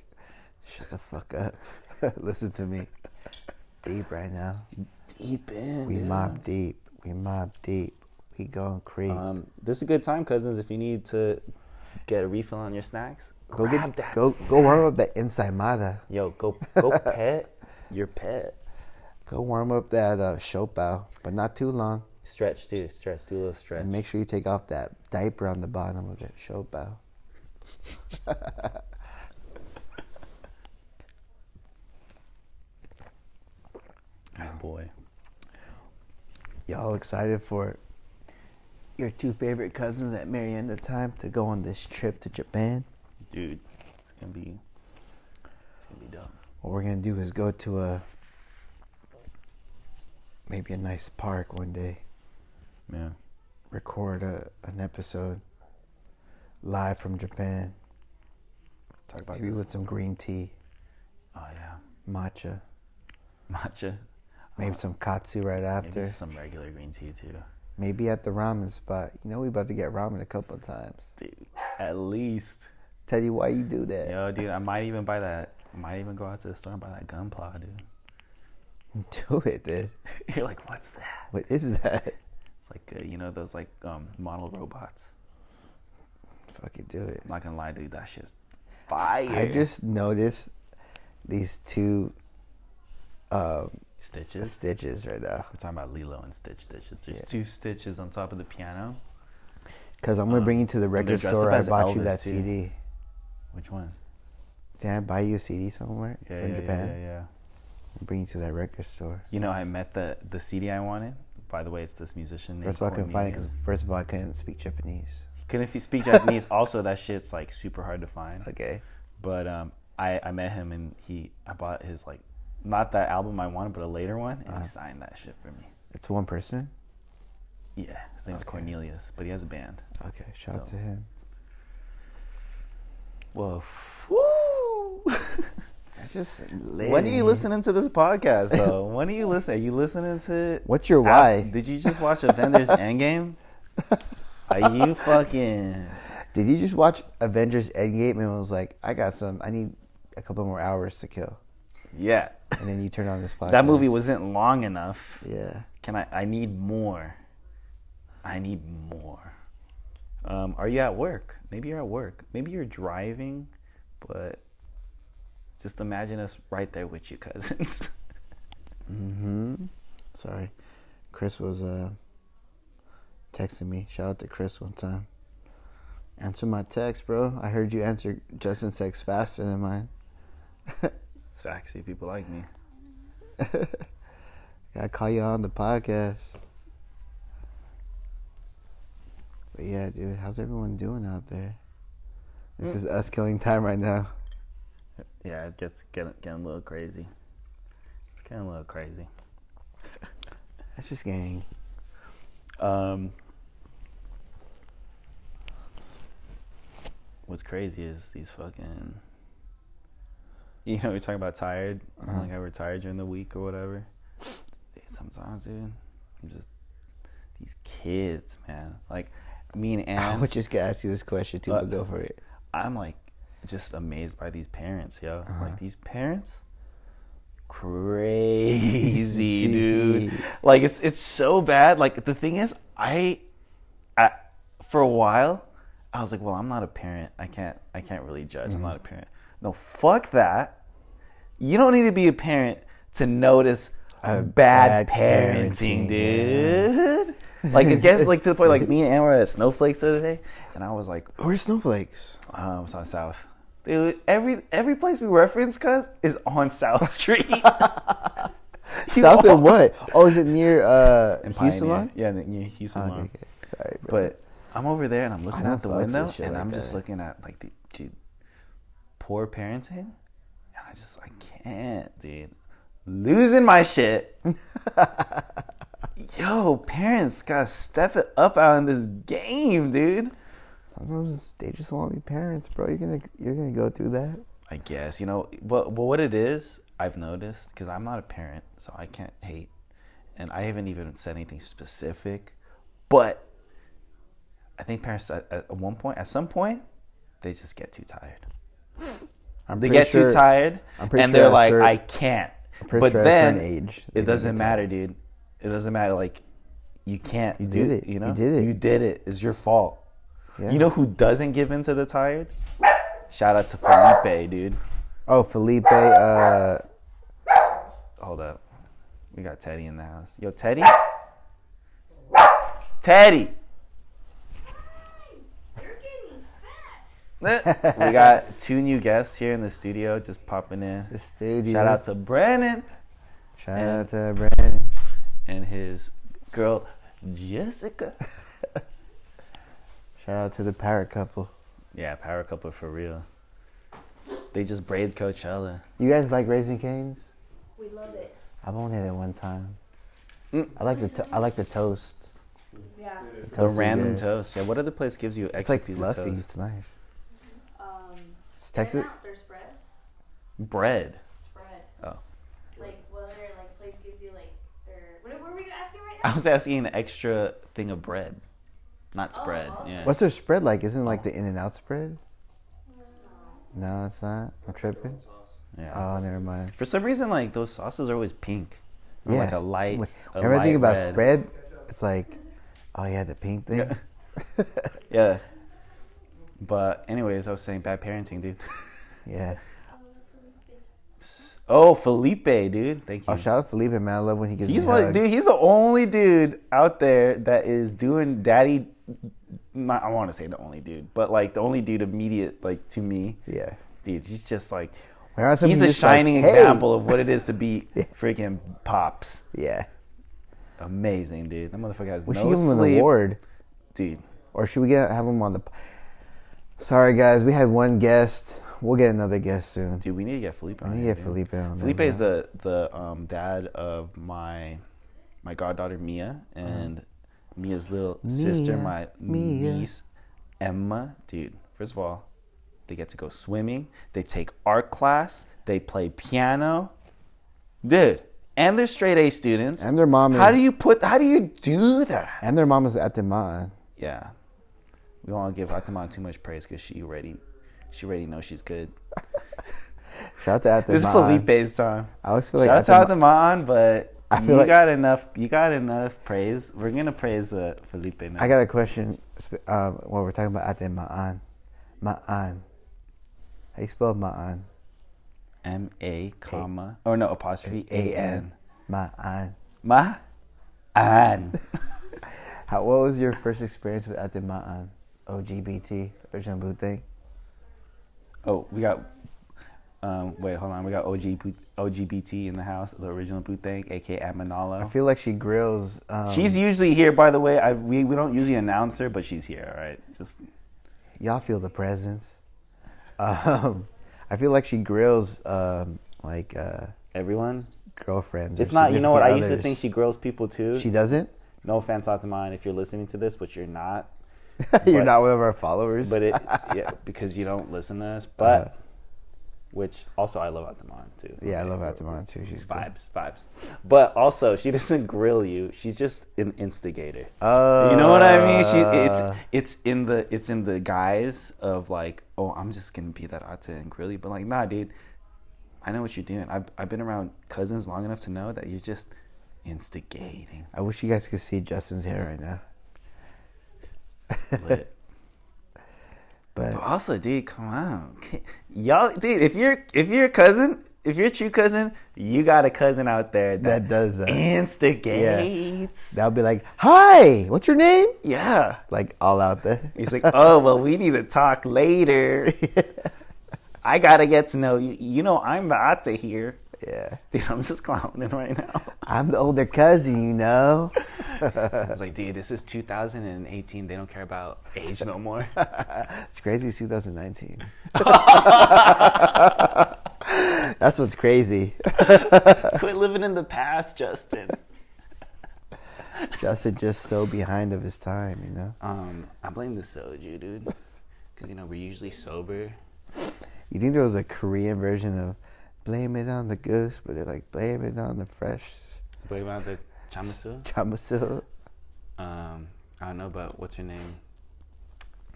shut the fuck up. Listen to me. Deep right now. deep in. We dude. mob deep. We mob deep. We going creep. Um, this is a good time, cousins. If you need to get a refill on your snacks, go grab get go go warm up that ensaimada. Yo, go go pet your pet. Go warm up that uh, siopao, but not too long. Stretch too. Stretch. Do a little stretch. And make sure you take off that diaper on the bottom of that siopao. oh boy. Y'all excited for your two favorite cousins at Marienda time to go on this trip to Japan? Dude. It's gonna be, it's gonna be dope. What we're gonna do is go to a maybe a nice park one day, Yeah. record a, an episode live from Japan, Talk about maybe this. with some green tea, oh yeah, matcha, matcha. maybe uh, some katsu right after. Maybe some regular green tea too, Maybe at the ramen spot. You know we about to get ramen a couple of times. dude. At least. Teddy, why you do that? Yo, dude, I might even buy that. I might even go out to the store and buy that gunpla, dude. Do it, dude. You're like, what's that? What is that? It's like, uh, you know, those like um, model robots. Fucking do it. I'm not gonna lie, dude, that shit's fire. I just noticed these two um, stitches. stitches right now. We're talking about Lilo and Stitch stitches. There's Yeah. two stitches on top of the piano. Because I'm gonna bring you to the Um, record store. I bought you that too. CD. Which one? Did I buy you a CD somewhere Yeah, from yeah, Japan? yeah, yeah, yeah. Bring you to that record store. You know, I met the the CD I wanted. By the way, it's this musician First of all, I couldn't find it because first of all, I couldn't speak Japanese. couldn't f- speak Japanese. also, that shit's like super hard to find. Okay. But um, I I met him and he I bought his like not that album I wanted, but a later one, and Uh-huh. he signed that shit for me. It's one person. Yeah, his name's Okay. Cornelius, but he has a band. Okay. Shout out to him. Whoa. Woo! I just when are you listening to this podcast though? when are you listening? Are you listening to? What's your Af- why? Did you just watch Avengers Endgame? Are you fucking? Did you just watch Avengers Endgame and was like, I got some. I need a couple more hours to kill, Yeah. and then you turn on this podcast. That movie wasn't long enough. Yeah. Can I? I need more. I need more. Um, are you at work? Maybe you're at work. Maybe you're driving, but just imagine us right there with you, cousins. Mm-hmm. Sorry, Chris was uh texting me. Shout out to Chris one time. Answer my text, bro. I heard you answer Justin's text faster than mine. It's faxy. People like me. Gotta call you on the podcast. But yeah, dude, how's everyone doing out there? This is us killing time right now. Yeah, it gets getting, getting a little crazy. It's getting a little crazy. That's just gang. Um, what's crazy is these fucking. You know, we're talking about tired. Uh-huh. Like, I were tired during the week or whatever. Sometimes, dude, I'm just these kids, man. Like me and I Ann, was just gonna ask you this question too, Uh, but go for it. I'm like just amazed by these parents, yo. Uh-huh. Like these parents, crazy, dude. Like it's it's so bad. Like the thing is, I, I, for a while, I was like, well, I'm not a parent. I can't I can't really judge. I'm Mm-hmm. not a parent. No, fuck that. You don't need to be a parent to notice bad, bad parenting, parenting, dude. Like it gets like to the point like me and were at Snowflakes the other day, and I was like, Where's snowflakes? um, it's on South. Dude, every every place we reference, cuz, is on South Street. South of what? Oh, is it near uh in Houston line? Yeah, near Houston Oh, okay, okay. Sorry, bro. But I'm over there and I'm looking out the don't fucks with window and like I'm just that. looking at like the dude, poor parenting, and I just I can't, dude, losing my shit. Yo, parents gotta step it up out in this game, dude. sometimes they just want to be parents, bro. You're gonna you're gonna go through that. I guess you know, but but what it is, I've noticed because I'm not a parent, so I can't hate, and I haven't even said anything specific, but I think parents at, at one point, at some point, they just get too tired. I'm They get sure- too tired, and sure they're like, cer- I can't. But sure then age, it doesn't tired. matter, dude. It doesn't matter. Like you can't. You do did it. You You know, did it. You did it. It's your fault. Yeah. You know who doesn't give in to the tired? Shout out to Felipe, dude. Oh, Felipe. Uh, Hold up. We got Teddy in the house. Yo, Teddy? Teddy! You're getting fat. we got two new guests here in the studio just popping in. the studio. Shout out to Brandon Shout and- out to Brandon. And his girl, Jessica. Shout out to the parrot couple. Yeah, power couple for real. They just braid Coachella. You guys like Raising Canes? We love it. I've only had it one time. Mm. I like the to- I like the toast. Yeah. The Toast is random good. toast. Yeah, what other place gives you extra It's like piece fluffy. of toast? It's nice. Um, It's they're Texas. not- They're. Bread. Spread. Oh. Like, what other like place gives you like their? What, what were you asking right I was asking an extra thing of bread, not spread. oh. Yeah. What's their spread like? Isn't it like the In and Out spread? No, it's not. I'm tripping. yeah. Oh, never mind. For some reason, like those sauces are always pink. Or Yeah. like a light. Some- Whenever I think about red. spread, it's like, oh yeah, the pink thing. Yeah. But anyways, I was saying bad parenting, dude. yeah. Oh, Felipe, dude. Thank oh, you. Oh, shout out Felipe, man. I love when he gives he's one, hugs. dude. He's the only dude out there that is doing daddy. Not, I want to say the only dude, but like the only dude immediate, like to me, yeah. dude. He's just like When I was he's a just like, shining "Hey." example of what it is to be freaking pops. Yeah. Amazing, dude. That motherfucker has We should no give him an award, dude. or should we get have him on the? Sorry, guys. We had one guest. We'll get another guest soon. Dude, we need to get Felipe. On need to get. Felipe on. Felipe is the the um, dad of my my goddaughter Mia and Mia's little sister, my Mia. niece Emma. Dude, first of all, they get to go swimming. They take art class. They play piano. Dude, and they're straight A students. And their mom Is, how do you put? How do you do that? and their mom is at the man. Yeah, we don't want to give Ate Ma'an too much praise because she already she already knows she's good. Shout out to This is Felipe's time. I always feel like Shout out to Atama- but I feel you like- got enough. You got enough praise. We're gonna praise uh, Felipe now. I got a question. Um, while we're talking about Ate Ma'an. Ma'an. How you spell Ma'an? M A comma or no apostrophe A N. Ma'an. Ma an. How? What was your first experience with Ate Ma'an? OGBT, original boot thing. Oh, we got. Um, wait, hold on. We got OG, OGBT in the house, the original boot thing, aka Amanala. I feel like she grills. Um, She's usually here, by the way. I we, we don't usually announce her, but she's here. All right, just y'all feel the presence. Um, I feel like she grills um, like uh, everyone. girlfriends. It's not. You know what? I used to think she grills people too. She doesn't. no offense, Ate Ma'an, if you're listening to this, but you're not. You're But- not one of our followers. But it, yeah, because you don't listen to us. But Uh-huh. which also I love Ate Ma'an too. yeah, I love we're- too. She's vibes, vibes. But also, she doesn't grill you. She's just an instigator. Uh, You know what I mean? She, it's it's in the it's in the guise of like, oh, I'm just gonna be that Ata and grill you, but like, nah, dude, I know what you're doing. I've I've been around cousins long enough to know that you're just instigating. I wish you guys could see Justin's hair right now. But But also, dude, come on, y'all, dude. If you're if you're a cousin, if you're a true cousin, you got a cousin out there that, That does that. instigates. they'll be like, "Hi, what's your name?" Yeah. Like all out there. He's like, oh well, we need to talk later. I gotta get to know you. You know, I'm the Ate here. Yeah. Dude, I'm just clowning right now. I'm the older cousin, you know. I was like, dude, this is 2018. They don't care about age no more. it's crazy. It's 2019. That's what's crazy. Quit living in the past, Justin. Justin just so behind of his time, you know. Um, I blame the soju, dude. Because you know we're usually sober. You think there was a Korean version of "Blame It on the Goose," but they're like "Blame It on the Fresh What on the Chamisul? Chamisul Um, I don't know, but what's your name?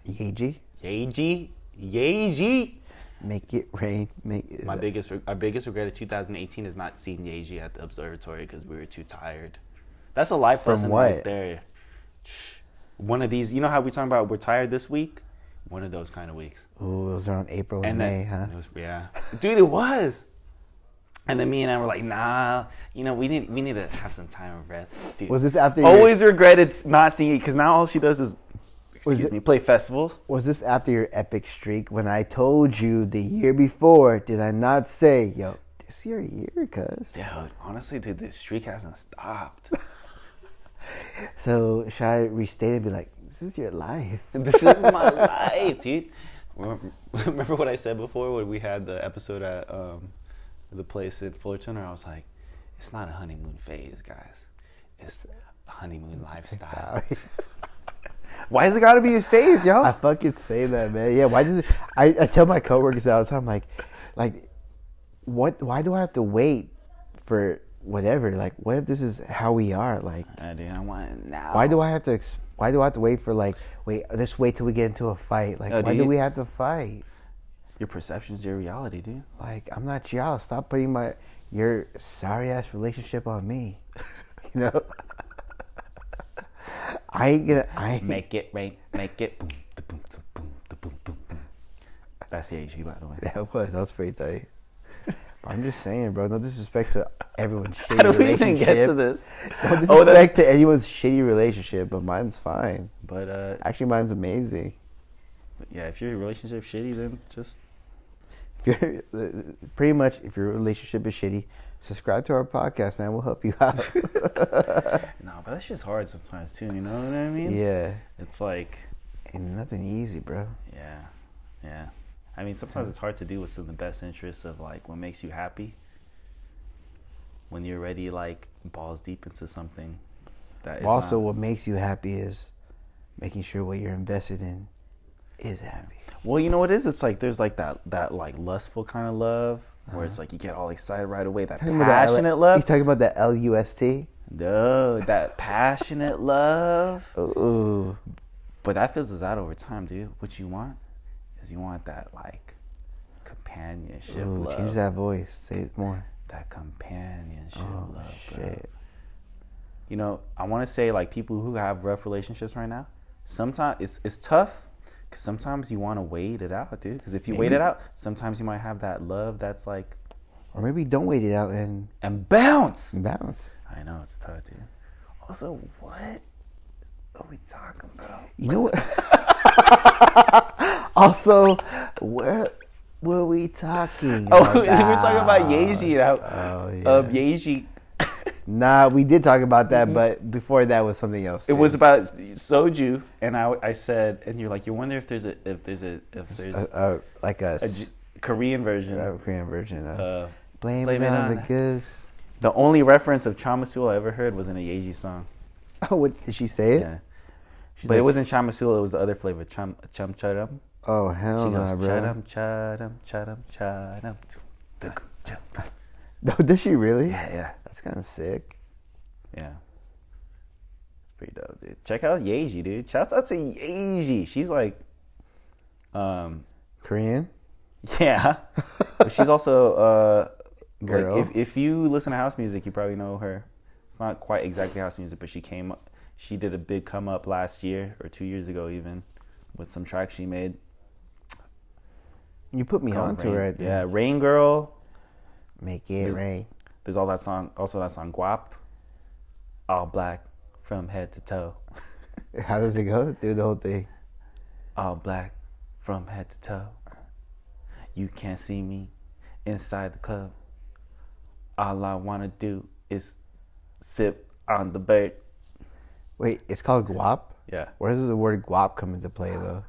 Yaeji." Yaeji. Yaeji. Make it rain. Make My that- biggest, our biggest regret of 2018 is not seeing Yaeji at the observatory because we were too tired. That's a life From lesson what? right there. One of these, you know how we talking about we're tired this week? One of those kind of weeks. Ooh, those are on April and, And May, then, huh? it was, yeah, dude, it was. And then me and I were like, nah, you know, we need we need to have some time of rest. Dude, Was this after your- always regretted not seeing it because now all she does is, excuse me, play festivals. Was this after your epic streak when I told you the year before? Did I not say, yo, this your year, cuz? Dude, honestly, dude, the streak hasn't stopped. So should I restate it and be like, this is your life? this is my life, dude. Remember, remember what I said before when we had the episode at um, the place in Fullerton? Where I was like, it's not a honeymoon phase, guys. It's a honeymoon lifestyle. Sorry. Why has it got to be a phase, y'all? I fucking say that, man. Yeah, why does it, I, I tell my coworkers all the time, like, like, what? Why do I have to wait for whatever? Like, what if this is how we are? Like, I do. I want it now. why do I have to? Ex- why do I have to wait for like? Wait, let's wait till we get into a fight. Like, Oh, why do do we have to fight? Your perception's your reality, dude. Like, I'm not y'all. Stop putting my your sorry ass relationship on me. you know. I ain't gonna. I ain't, Make it rain. Make it boom, da boom, da boom, da boom, boom, boom. That's the AG, by the way. That was that was pretty tight. I'm just saying, bro. No disrespect to everyone's shitty How do we relationship. even get to this? No Oh, disrespect that's, to anyone's shitty relationship, but mine's fine. but uh, Actually, mine's amazing. yeah, if your relationship shitty, then just If you're pretty much if your relationship is shitty, subscribe to our podcast, man. We'll help you out. no. But that's just hard sometimes too. You know what I mean? yeah, It's like, ain't nothing easy, bro. yeah, yeah. I mean, sometimes it's hard to do what's in the best interest of like what makes you happy. When you're already like balls deep into something that is also, not- what makes you happy is making sure what you're invested in is happy. Well, you know what it is? It's like there's like that that like lustful kind of love where Uh-huh. it's like you get all excited right away. That Talking about that L- passionate love. You talking about the L U S T? No, that passionate love. Ooh, But that fizzles out over time, dude. What you want is you want that like companionship ooh, love. change that voice. Say it more. That companionship Oh love. bro. shit. You know, I want to say like people who have rough relationships right now. Sometimes it's it's tough because sometimes you want to wait it out, dude. Because if you wait it out, sometimes you might have that love that's like Or maybe don't wait it out and and bounce. bounce. I know it's tough, dude. Also, what are we talking about? You know what? also, what were we talking Oh, about? we're talking about Yaeji. How, Oh, yeah. uh, Yaeji. Nah, we did talk about that, but before that was something else. It was about soju, and I, I said, and you're like, you wonder if there's a if there's a if there's a, a, like a, a J- Korean version. a Korean version of Uh, Blame, Blame It on, on- the Goose. the only reference of Chamisul I ever heard was in a Yaeji song. Oh, what, did she say it? Yeah, She's but it wasn't Chamisul. It was the other flavor, chum chum charam. Oh hell She no, goes bro. charam charam charam charam. No, does she really? Yeah, yeah, That's kind of sick. yeah. It's pretty dope, dude. Check out Yaeji, dude. Shouts out to Yaeji. She's like, um, Korean. Yeah, but she's also uh, Girl. Like if if you listen to house music, you probably know her. It's not quite exactly house music, but she came. She did a big come up last year or two years ago, even with some tracks she made. You put me called on to Rain. right. Yeah, Raingurl. Make it There's- rain. There's all that song. Also that song Guap. All black from head to toe. How does it go? through the whole thing. All black from head to toe. You can't see me inside the club. All I wanna do is sip on the bird. Wait, it's called guap. Yeah. Where does the word guap come into play though?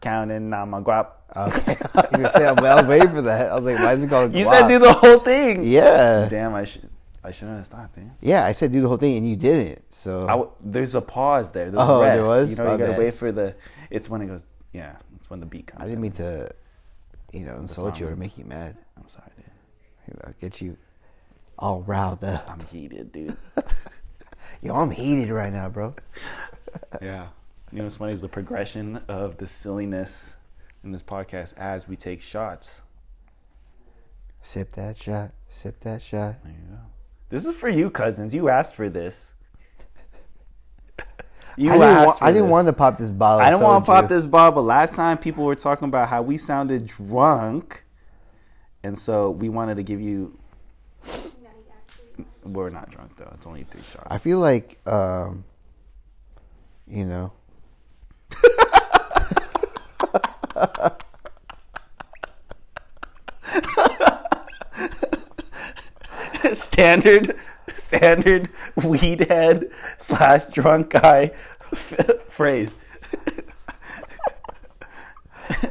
Counting on my guap. Okay, I was gonna say, I was waiting for that. I was like, why is it called? You guap? said do the whole thing. Yeah, Damn, I should I shouldn't have stopped, dude. yeah. I said do the whole thing, and you didn't. So I w- there's a pause there. There's Oh, rest. there was? You know, My you gotta bad. wait for the. It's when it goes. Yeah, it's when the beat comes. I didn't mean to, you know, insult you or make you mad. I'm sorry, dude. You know, get you all riled up. I'm heated, dude. Yo, I'm heated right now, bro. yeah. You know what's funny is the progression of the silliness in this podcast as we take shots. Sip that shot. Sip that shot. There you go. This is for you, cousins. You asked for this. You I didn't, asked wa- I didn't want to pop this bottle. I didn't want to pop this ball, but last time people were talking about how we sounded drunk, and so we wanted to give you. No, you actually. We're not drunk though; it's only three shots. I feel like, um, you know, standard, standard weed head slash drunk guy f- phrase.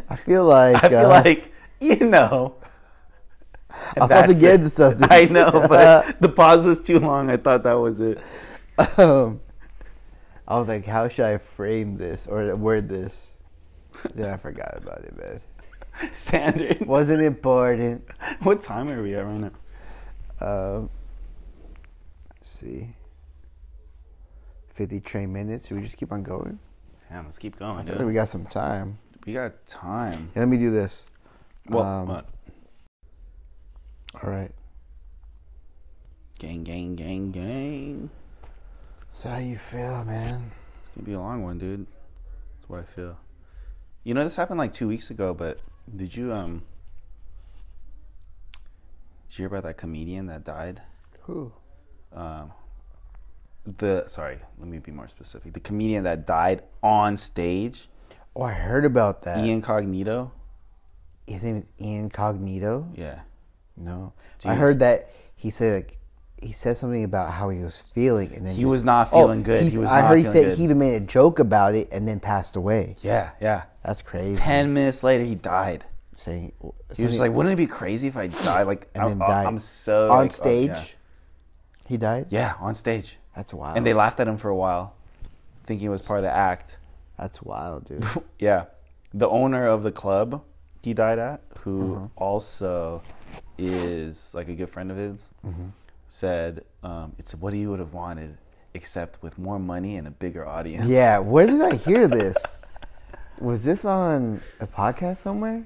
I feel like I feel uh, like you know. I thought to get something. I know, but the pause was too long. I thought that was it. um, I was like, how should I frame this or word this? Then I forgot about it, man. Standard. Wasn't important. What time are we at right now? Um, let's see. 50 train minutes. Should we just keep on going? Damn, let's keep going, I dude. we got some time. We got time. Hey, let me do this. Well, Um, what? All right. Gang, gang, gang, gang. So how you feel, man? It's gonna be a long one, dude. That's what I feel. You know, this happened like two weeks ago, but did you um? Did you hear about that comedian that died? Who? Um, the sorry, let me be more specific. The comedian that died on stage, Oh, I heard about that. Ian Cognito. His name is Ian Cognito. Yeah, No. I heard that he said like, he said something about how he was feeling, and then He just- was not feeling good. he's- He was I heard he said good. he even made a joke about it and then passed away. yeah, yeah. That's crazy. Ten minutes later, he died. saying He was like, "Wouldn't it be crazy if I died?" Like, and I'm, then died I'm so on like, oh, stage. yeah. He died. yeah, on stage. That's wild. And they laughed at him for a while, thinking it was part of the act. That's wild, dude. yeah. The owner of the club he died at, who Uh-huh. also is like a good friend of his, Mm-hmm. Said, um, It's what he would have wanted, except with more money and a bigger audience. yeah. Where did I hear this? Was this on a podcast somewhere?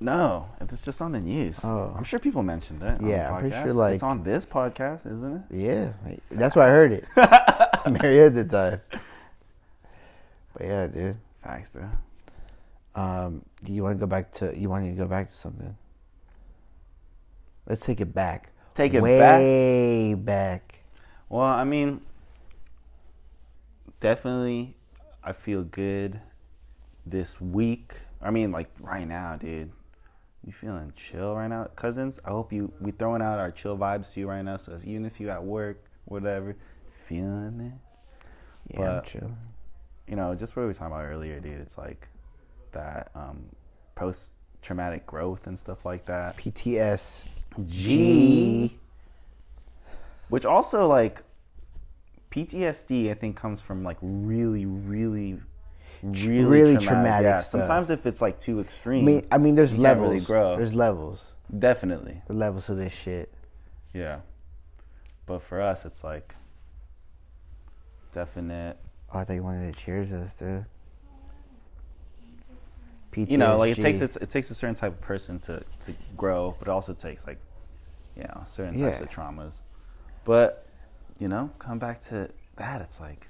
No, it's just on the news. Oh. I'm sure people mentioned it. on Yeah, I'm pretty sure, like- It's on this podcast, isn't it? Yeah, that's where I heard it. Marienda Time. But yeah, dude. Facts, bro. Um, do you want to go back to? You want to go back to something? Let's take it back. Take it way back. Well, I mean, definitely, I feel good this week. I mean, like right now, dude. You feeling chill right now, cousins? I hope you we throwing out our chill vibes to you right now. So if, even if you at work, whatever, feeling it, Yeah, I'm But- chilling. you know, just what we were talking about earlier, dude. It's like that um, post traumatic growth and stuff like that. PTS. G. Which also like PTSD, I think, comes from like really, really, really, Really traumatic. traumatic Yeah, sometimes if it's like too I extreme, mean, I mean, there's levels. really grow. There's levels. definitely, There's levels to this shit. yeah. But for us, it's like definite. Oh, I thought you wanted to cheers us, dude. PTSG. You know, like it takes it, it takes a certain type of person to to grow, but it also takes like you know certain types Yeah. of traumas. But you know, come back to that. It's like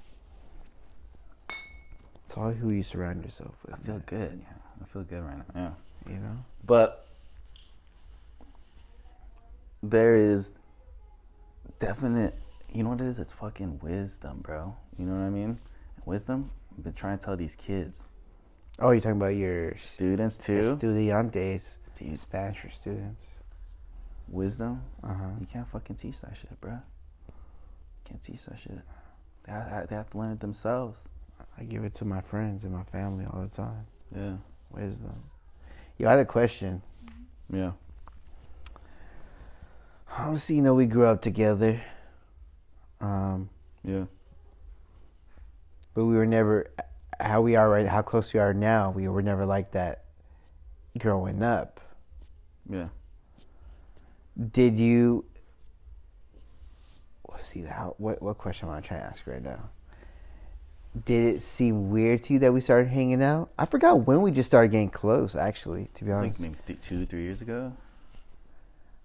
It's all who you surround yourself with. I feel good. Yeah, I feel good right now. Yeah. You know. But there is definite, you know what it is? It's fucking wisdom, bro. You know what I mean? Wisdom. I've been trying to tell these kids, Oh, you're talking about your students too. estudiantes, Dude, Spanish for students. Wisdom. Uh huh. You can't fucking teach that shit, bro. You can't teach that shit. They have, they have to learn it themselves. I give it to my friends and my family all the time. Yeah. Wisdom. Yo, I had a question. Yeah. Obviously, you know we grew up together, um, Yeah. but we were never how we are right. How close we are now. We were never like that growing up. Yeah. Did you? Let's see how. What what question am I trying to ask right now? Did it seem weird to you that we started hanging out? I forgot when we just started getting close. Actually, to be Like honest, maybe th- two, three years ago.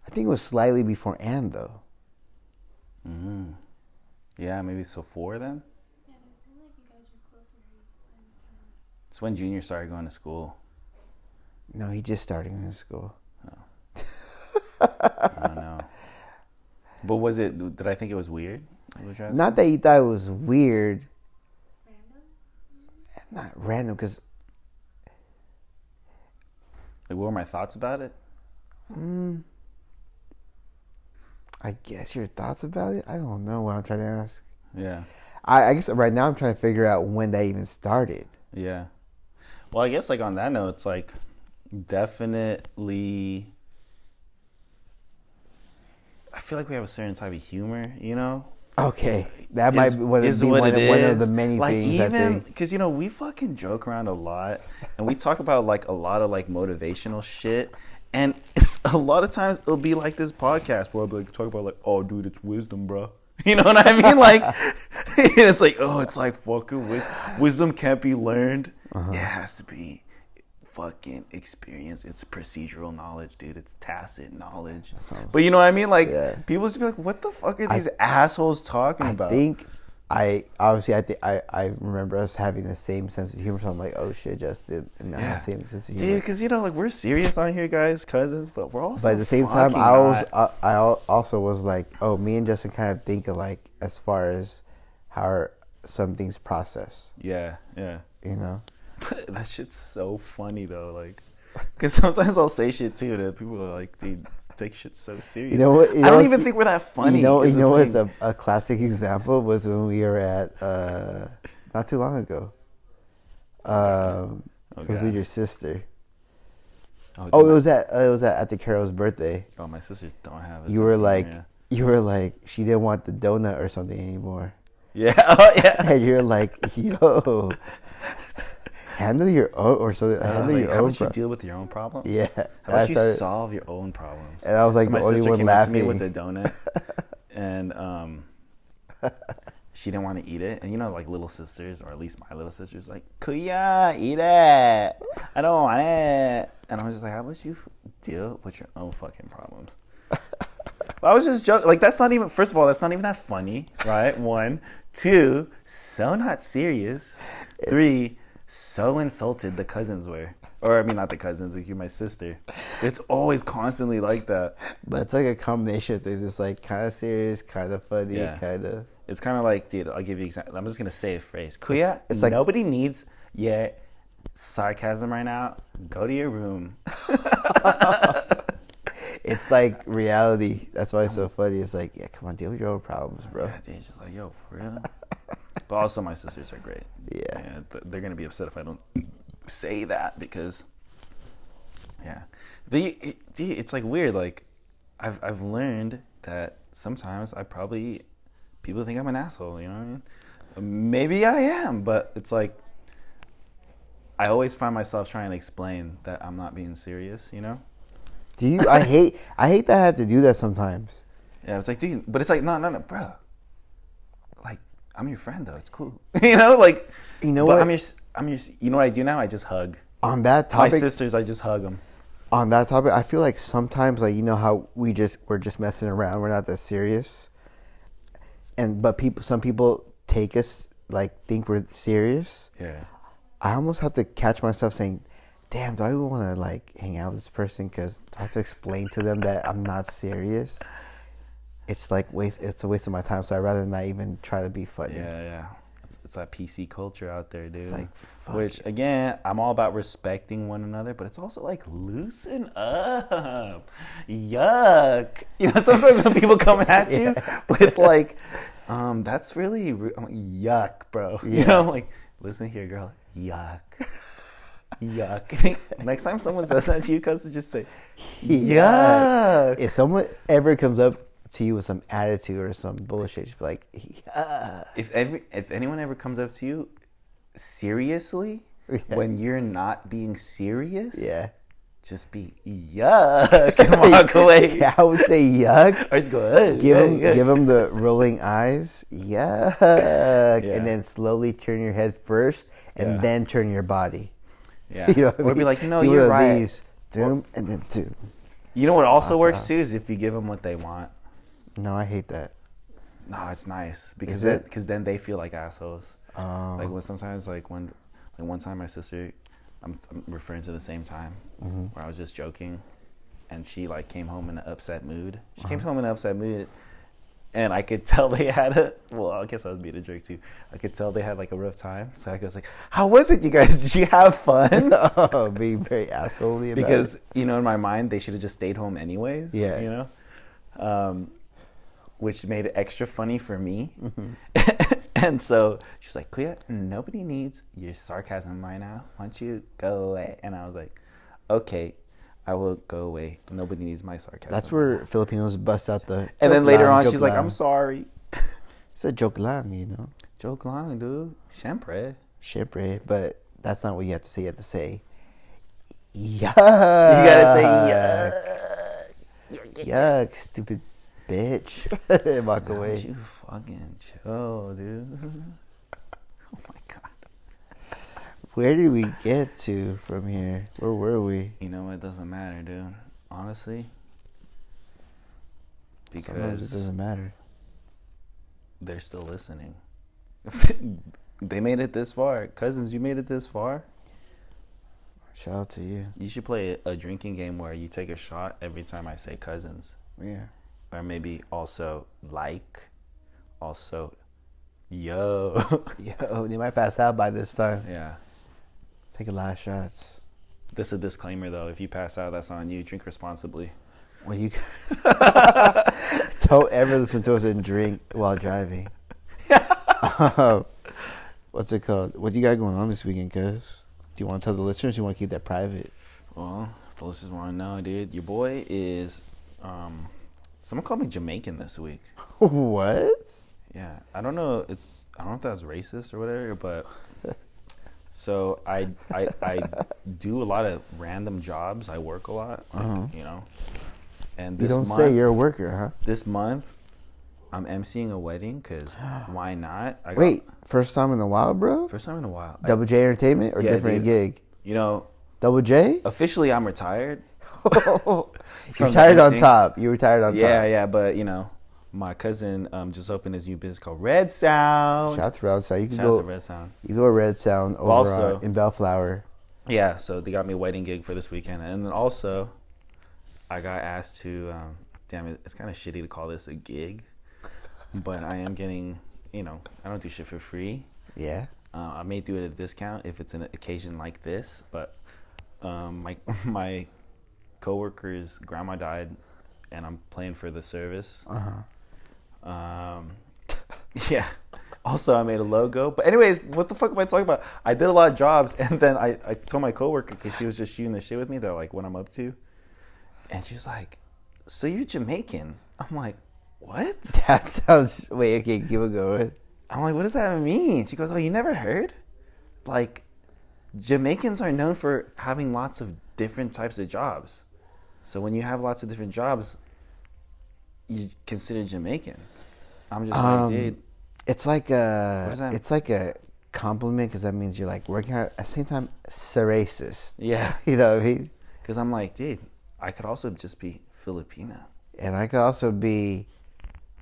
I think it was slightly before Anne though. Mm-hmm. Yeah, maybe so four then. Yeah, it seemed like you guys were closer when It's when Junior started going to school. No, he just started in school. I don't know. But was it? Did I think it was weird? Not that you thought it was weird, random. not random, because Like, what were my thoughts about it? mm, I guess your thoughts about it. I don't know what I'm trying to ask. Yeah, I, I guess right now I'm trying to figure out when that even started. yeah. Well, I guess like on that note, it's like definitely. I feel like we have a certain type of humor, you know. Okay, that might be one, of, is be what one, it of, one of the many like things I even think. because you know we fucking joke around a lot and we talk about like a lot of like motivational shit and it's a lot of times it'll be like this podcast where I'll be like talk about like oh dude it's wisdom bro you know what I mean like it's like oh it's like fucking wis- wisdom can't be learned Uh-huh. it has to be fucking experience it's procedural knowledge dude it's tacit knowledge sounds- but you know what I mean like Yeah. people just be like what the fuck are I- these assholes talking I about I think I obviously I think I, I remember us having the same sense of humor. So I'm like, oh shit, Justin, and I Yeah. have the same sense of Dude, because you know, like we're serious on here, guys, cousins, but we're also. but at the same time, I was. Uh, I, I also was like, oh, me and Justin kind of think alike as far as how our, some things process. Yeah, yeah. You know, But that shit's so funny though, like, because sometimes I'll say shit too that people are like, dude, take shit so serious. You know what- you I don't what- even think we're that funny. You know, you know what's a, a classic example was when we were at uh, not too long ago. Um, Oh, God. with your sister. Oh, Oh, it was at uh, it was at, at the Carol's birthday. Oh, my sisters don't have. a You were like, humor, you were like, she didn't want the donut or something anymore, yeah, yeah. Oh, yeah. and you're like, yo, handle your own or. I was handle like, your how own. about you deal with your own problems? yeah, How about you started- solve your own problems? And I was like so my sister one came up to me with a donut, and um, she didn't want to eat it. And you know, like little sisters, or at least my little sisters, like, Kuya, eat it. I don't want it. And I was just like, how about you deal with your own fucking problems? I was just joking. Like, that's not even. First of all, that's not even that funny, right? One, two, so not serious. Three, so insulted the cousins were. or I mean, not the cousins. Like you're my sister. It's always constantly like that. But it's like a combination of things. It's like kind of serious, kind of funny, Yeah. kind of. It's kind of like, dude. I'll give you example. I'm just gonna say a phrase. Kuya, it's like- nobody needs your sarcasm right now. Go to your room. It's like reality. That's why it's so funny. It's like, yeah, come on, deal with your own problems, bro. Yeah, dude, just like, yo, for real. But also, my sisters are great. Yeah. th- they're gonna be upset if I don't say that because, yeah. But it, it's like weird. Like, I've I've learned that sometimes I probably people think I'm an asshole. You know what I mean? Maybe I am, but it's like I always find myself trying to explain that I'm not being serious. You know? Do you? I hate. I hate that I have to do that sometimes. Yeah, it's like, dude, but it's like, no, no, no, bro. I'm your friend though. It's cool. you know, like, You know but what? I'm your, I'm your. You know what I do now? I just hug. On that topic, My sisters, I just hug them. on that topic, I feel like sometimes, like you know how we just we're just messing around. We're not that serious. And but people, some people take us like think we're serious. Yeah. I almost have to catch myself saying, "Damn, do I even want to like hang out with this person?" Because I have to explain to them that I'm not serious. It's like waste. It's a waste of my time. So I'd rather not even try to be funny. Yeah, yeah. It's, that PC culture out there, dude. like, fuck Which again, I'm all about respecting one another, but it's also like loosen up. Yuck. You know, sometimes when people come at you with like, um, that's really I'm like, yuck, bro. You Yeah. know, like, listen here, girl. Yuck. Yuck. Next time someone says that to you, cuz just say, yuck. If someone ever comes up to you with some attitude or some bullshit, just be like, "Yeah." if every if anyone ever comes up to you seriously Yeah. when you're not being serious, Yeah. just be yuck and walk away. Yeah, I would say yuck. Or just go, "Hey, Give hey, him, hey." give him the rolling eyes, yuck, Yeah. and then slowly turn your head first, and Yeah. then turn your body. Yeah. You know what I or be like, no, Do you're right. these, doom, and then two. You know what also works out. too is if you give them what they want. No, I hate that. No, it's nice because Is it? cause then they feel like assholes. Um, Like when sometimes like when like one time my sister, I'm, I'm referring to the same time Mm-hmm. where I was just joking, and she like came home in an upset mood. She Uh-huh. came home in an upset mood, and I could tell they had a well. I guess I was being a jerk too. I could tell they had like a rough time. So I was like, "How was it, you guys? Did you have fun?" oh, being very assholey about because it. you know in my mind they should have just stayed home anyways. Yeah. you know, um, which made it extra funny for me. Mm-hmm. and so she was like, "Kuya, nobody needs your sarcasm right now. Why don't you go away?" And I was like, "Okay, I will go away. Nobody needs my sarcasm." That's where Filipinos bust out the. And then later lang, on, she's like, "I'm sorry." It's a joke lang, you know. Joke long, dude. Sempre. Shipre, but that's not what you have to say. You have to say, yuck. You gotta say yuck. Yuck, stupid bitch. Walk away. you fucking chill, dude. Oh my god. Where did we get to from here? Where were we? You know, it doesn't matter, dude. Honestly. Sometimes it doesn't matter. they're still listening. they made it this far. Cousins, you made it this far. Shout out to you. You should play a drinking game where you take a shot every time I say cousins. Yeah. Or maybe also like. Also, yo. Yo, they might pass out by this time. yeah. Take a lot of shots. This is a disclaimer though. If you pass out, that's on you. Drink responsibly. When you don't ever listen to us and drink while driving. What's it called? What do you got going on this weekend, cuz? Do you want to tell the listeners? Or you want to keep that private? Well, if the listeners want to know, dude, your boy is. um Someone called me Jamaican this week. what? Yeah, I don't know. It's I don't know if that's racist or whatever, but so I I I do a lot of random jobs. I work a lot, like, Uh-huh. you know. And You this don't month, say you're a worker, huh? this month, I'm emceeing a wedding because why not? I got- Wait, first time in a while, bro? first time in a while. Double J Entertainment or Yeah, different dude. gig? you know, Double J? officially I'm retired. you retired on top. You retired on Yeah, top. yeah, yeah, but you know, my cousin um, just opened his new business called Red Sound. Shout out to Red Sound. You can Shout go. to Red Sound. You go to Red Sound over Also- on, in Bellflower. yeah, so they got me a wedding gig for this weekend, and then also, I got asked to. Um, damn it, it's kind of shitty to call this a gig, but I am getting. You know, I don't do shit for free. Yeah. Uh, I may do it at a discount if it's an occasion like this, but um, my my coworker's grandma died, and I'm playing for the service. Uh huh. Um, yeah. Also, I made a logo. But anyways, what the fuck am I talking about? I did a lot of jobs, and then I, I told my coworker because she was just shooting the shit with me. They're like, what I'm up to, and she's like, "So you're Jamaican?" I'm like, "What?" That sounds. Wait. Okay. Keep it going. I'm like, "What does that mean?" She goes, "Oh, you never heard? Like, Jamaicans are known for having lots of different types of jobs. So when you have lots of different jobs, you consider Jamaican." I'm just Um, like, dude. It's like a. It's like a compliment because that means you're like working hard. At the same time, racist. Yeah. You know what I mean? Because I'm like, dude, I could also just be Filipino. And I could also be.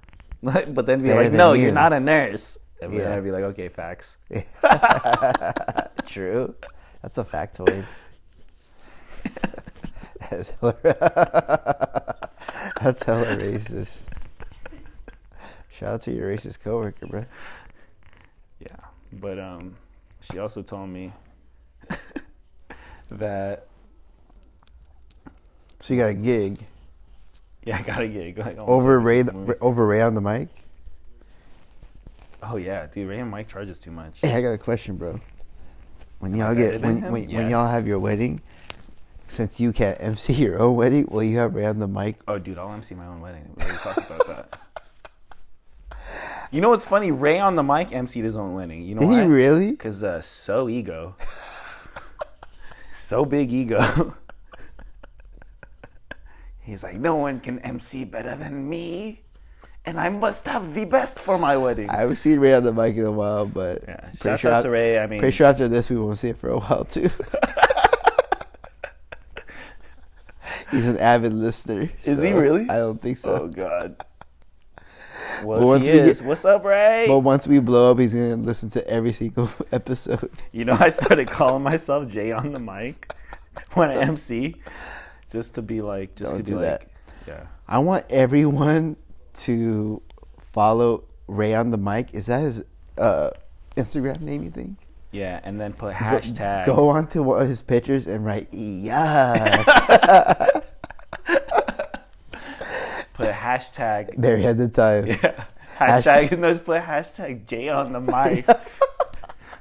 but then be like, no, you." you're not a nurse. And then Yeah. I'd be like, okay, facts. True. That's a factoid. That's hella, That's hella racist. Shout out to your racist coworker, bro. Yeah. But um, she also told me that, So you got a gig yeah, I got a gig. Like, over Ray, movie. over Ray on the mic. Oh, yeah, dude, Ray and Mike charges too much. Hey, I got a question, bro. When y'all get when when, when y'all have your wedding, since you can't MC your own wedding, will you have Ray on the mic? Oh, dude, I'll MC my own wedding. We already talked about that. You know what's funny? Ray on the mic MC'd his own wedding. You know Did why? he really? Because uh, so ego. so big ego. He's like, no one can MC better than me. And I must have the best for my wedding. I haven't seen Ray on the mic in a while, but yeah. pretty sure out to Ray. I mean, Pretty sure after this we won't see it for a while too. He's an avid listener. Is he really? I don't think so. oh, God. Well, once he is, get- what's up, Ray? But once we blow up, he's gonna listen to every single episode. You know, I started calling myself Jay on the mic when I MC, just to be like, just Don't to be do like, that. yeah. I want everyone to follow Ray on the mic. Is that his uh, Instagram name? You think? Yeah, and then put hashtag. Go on to one of his pictures and write yeah. Put hashtag. there he had the time. Yeah. Hashtag. And just put hashtag J on the mic.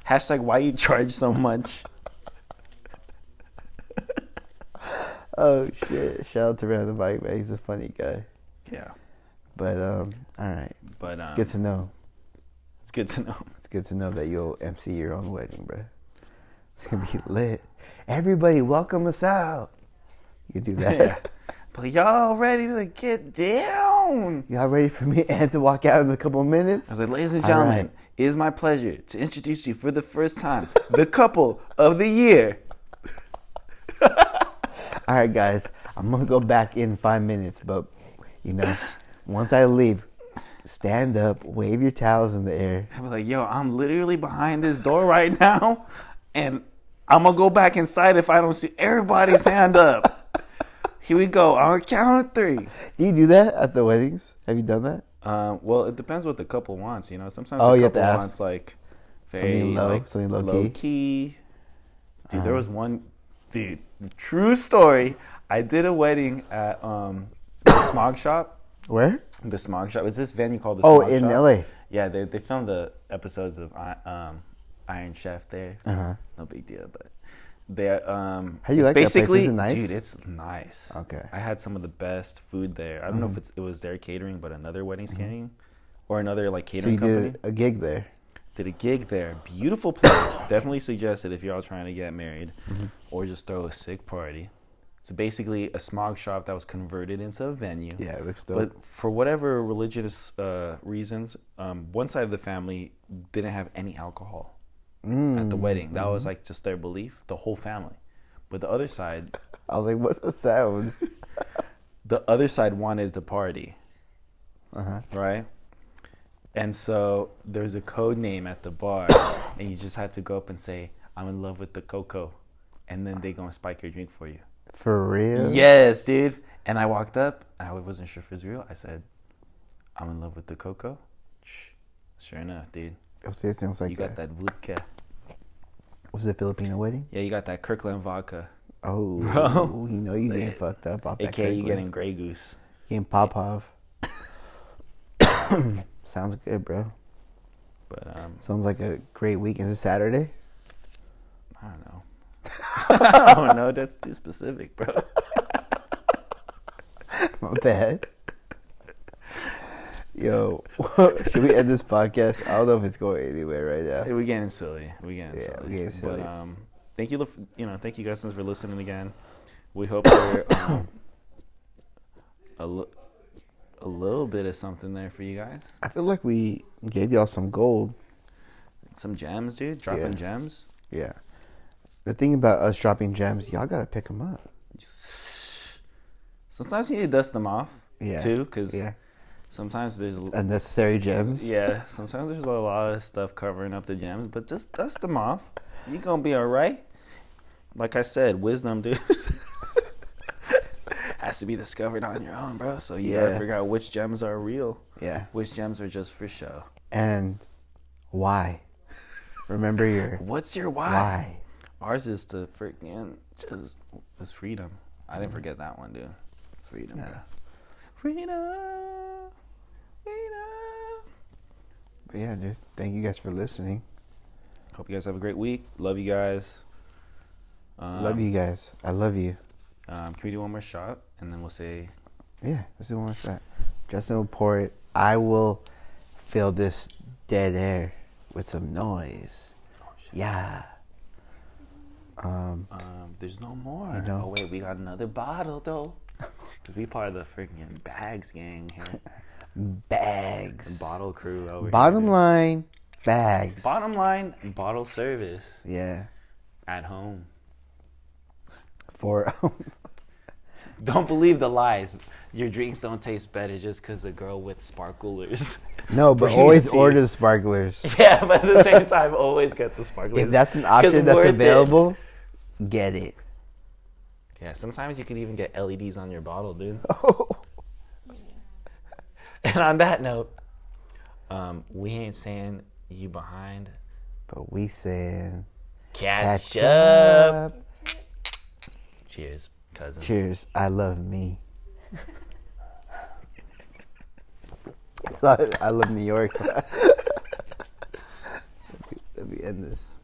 hashtag why you charge so much. Oh shit! Shout out to Ray on the mic, man. He's a funny guy. Yeah. But um, all right. But um, it's Good to know. it's good to know. Good to know that you'll MC your own wedding, bro. It's gonna be lit. Everybody, welcome us out. You do that. yeah. But y'all ready to get down? Y'all ready for me and to walk out in a couple of minutes? I was like, ladies and gentlemen, right. it is my pleasure to introduce you for the first time, the couple of the year. All right, guys. I'm gonna go back in five minutes, but you know, once I leave, stand up, wave your towels in the air. I was like, yo, I'm literally behind this door right now, and I'm gonna go back inside if I don't see everybody's hand up. Here we go. On count of three. Do you do that at the weddings? Have you done that? Um, well, it depends what the couple wants. You know, sometimes Oh, the you have couple wants like Something very low, like, something low key? key. Dude, there Uh-huh. was one. Dude, true story. I did a wedding at um Smog Shoppe. Where? The Smog Shoppe is this venue called the Oh, Smog in Shop. LA. Yeah, they they filmed the episodes of um Iron Chef there. Uh huh. No big deal, but they um. How do you it's like that place? basically, Is it nice? dude. It's nice. Okay. I had some of the best food there. I don't know if it's it was their catering, but another wedding's catering, or another like catering So you company did a gig there. did a gig there. Beautiful place. Definitely suggest it if you're all trying to get married Mm-hmm. or just throw a sick party. It's basically a smog shop that was converted into a venue. Yeah, it looks dope. But for whatever religious uh, reasons, um, one side of the family didn't have any alcohol at the Mm. wedding. That was like just their belief, the whole family. But the other side, I was like, "What's the sound?" the other side wanted to party, Uh huh. right? And so there's a code name at the bar, and you just had to go up and say, "I'm in love with the cocoa," and then they gonna spike your drink for you. For real? Yes, dude. And I walked up, and I wasn't sure if it was real. I said, "I'm in love with the cocoa." Sure enough, dude. It sounds like You got that vodka. Was it a Filipino wedding? Yeah, you got that Kirkland vodka. Oh, Bro. you know you getting fucked up off that AKA you getting Grey Goose. getting Popov. Sounds good, bro. But um, Sounds like a great week. Is it Saturday? I don't know. I don't. That's too specific, bro. My bad. Yo, should we end this podcast? I don't know if it's going anywhere right now. We're getting silly. We're getting Yeah, silly. we're getting silly. But um, thank you, you know, thank you guys for listening again. We hope we're um, a, li- a little bit of something there for you guys. I feel like we gave y'all some gold. Some gems, dude. Dropping Yeah. gems. Yeah. The thing about us dropping gems, y'all gotta pick them up. Sometimes you need to dust them off Yeah. too, because Yeah. sometimes there's Unnecessary gems. yeah, sometimes there's a lot of stuff covering up the gems, but just dust them off. You gonna be all right. Like I said, wisdom, dude, has to be discovered on your own, bro. So you gotta figure out which gems are real, Yeah. which gems are just for show. And why? Remember your What's your why? why. Ours is to freaking just is freedom. I didn't forget that one, dude. Freedom, Yeah. Freedom. Freedom. But yeah, dude. Thank you guys for listening. Hope you guys have a great week. Love you guys. Um, love you guys. I love you. Um, can we do one more shot and then we'll say Yeah, let's do one more shot. Justin will pour it. I will fill this dead air with some noise. Yeah. Um, um, there's no more. You know? Oh wait, we got another bottle though. Cause we part of the freaking bags gang here, bags. bottle crew over Bottom here. line, bags. Bottom line, bottle service Yeah. at home. For Don't believe the lies. Your drinks don't taste better just because the girl with sparklers. no, but always order the sparklers. yeah, but at the same time, always get the sparklers. If that's an option that's available, get it. Yeah, sometimes you could even get LEDs on your bottle, dude. And on that note, um, we ain't saying you behind. But we saying Catch, catch up. up. Cheers, cousins. Cheers. I love me. I love New York. Let me end this.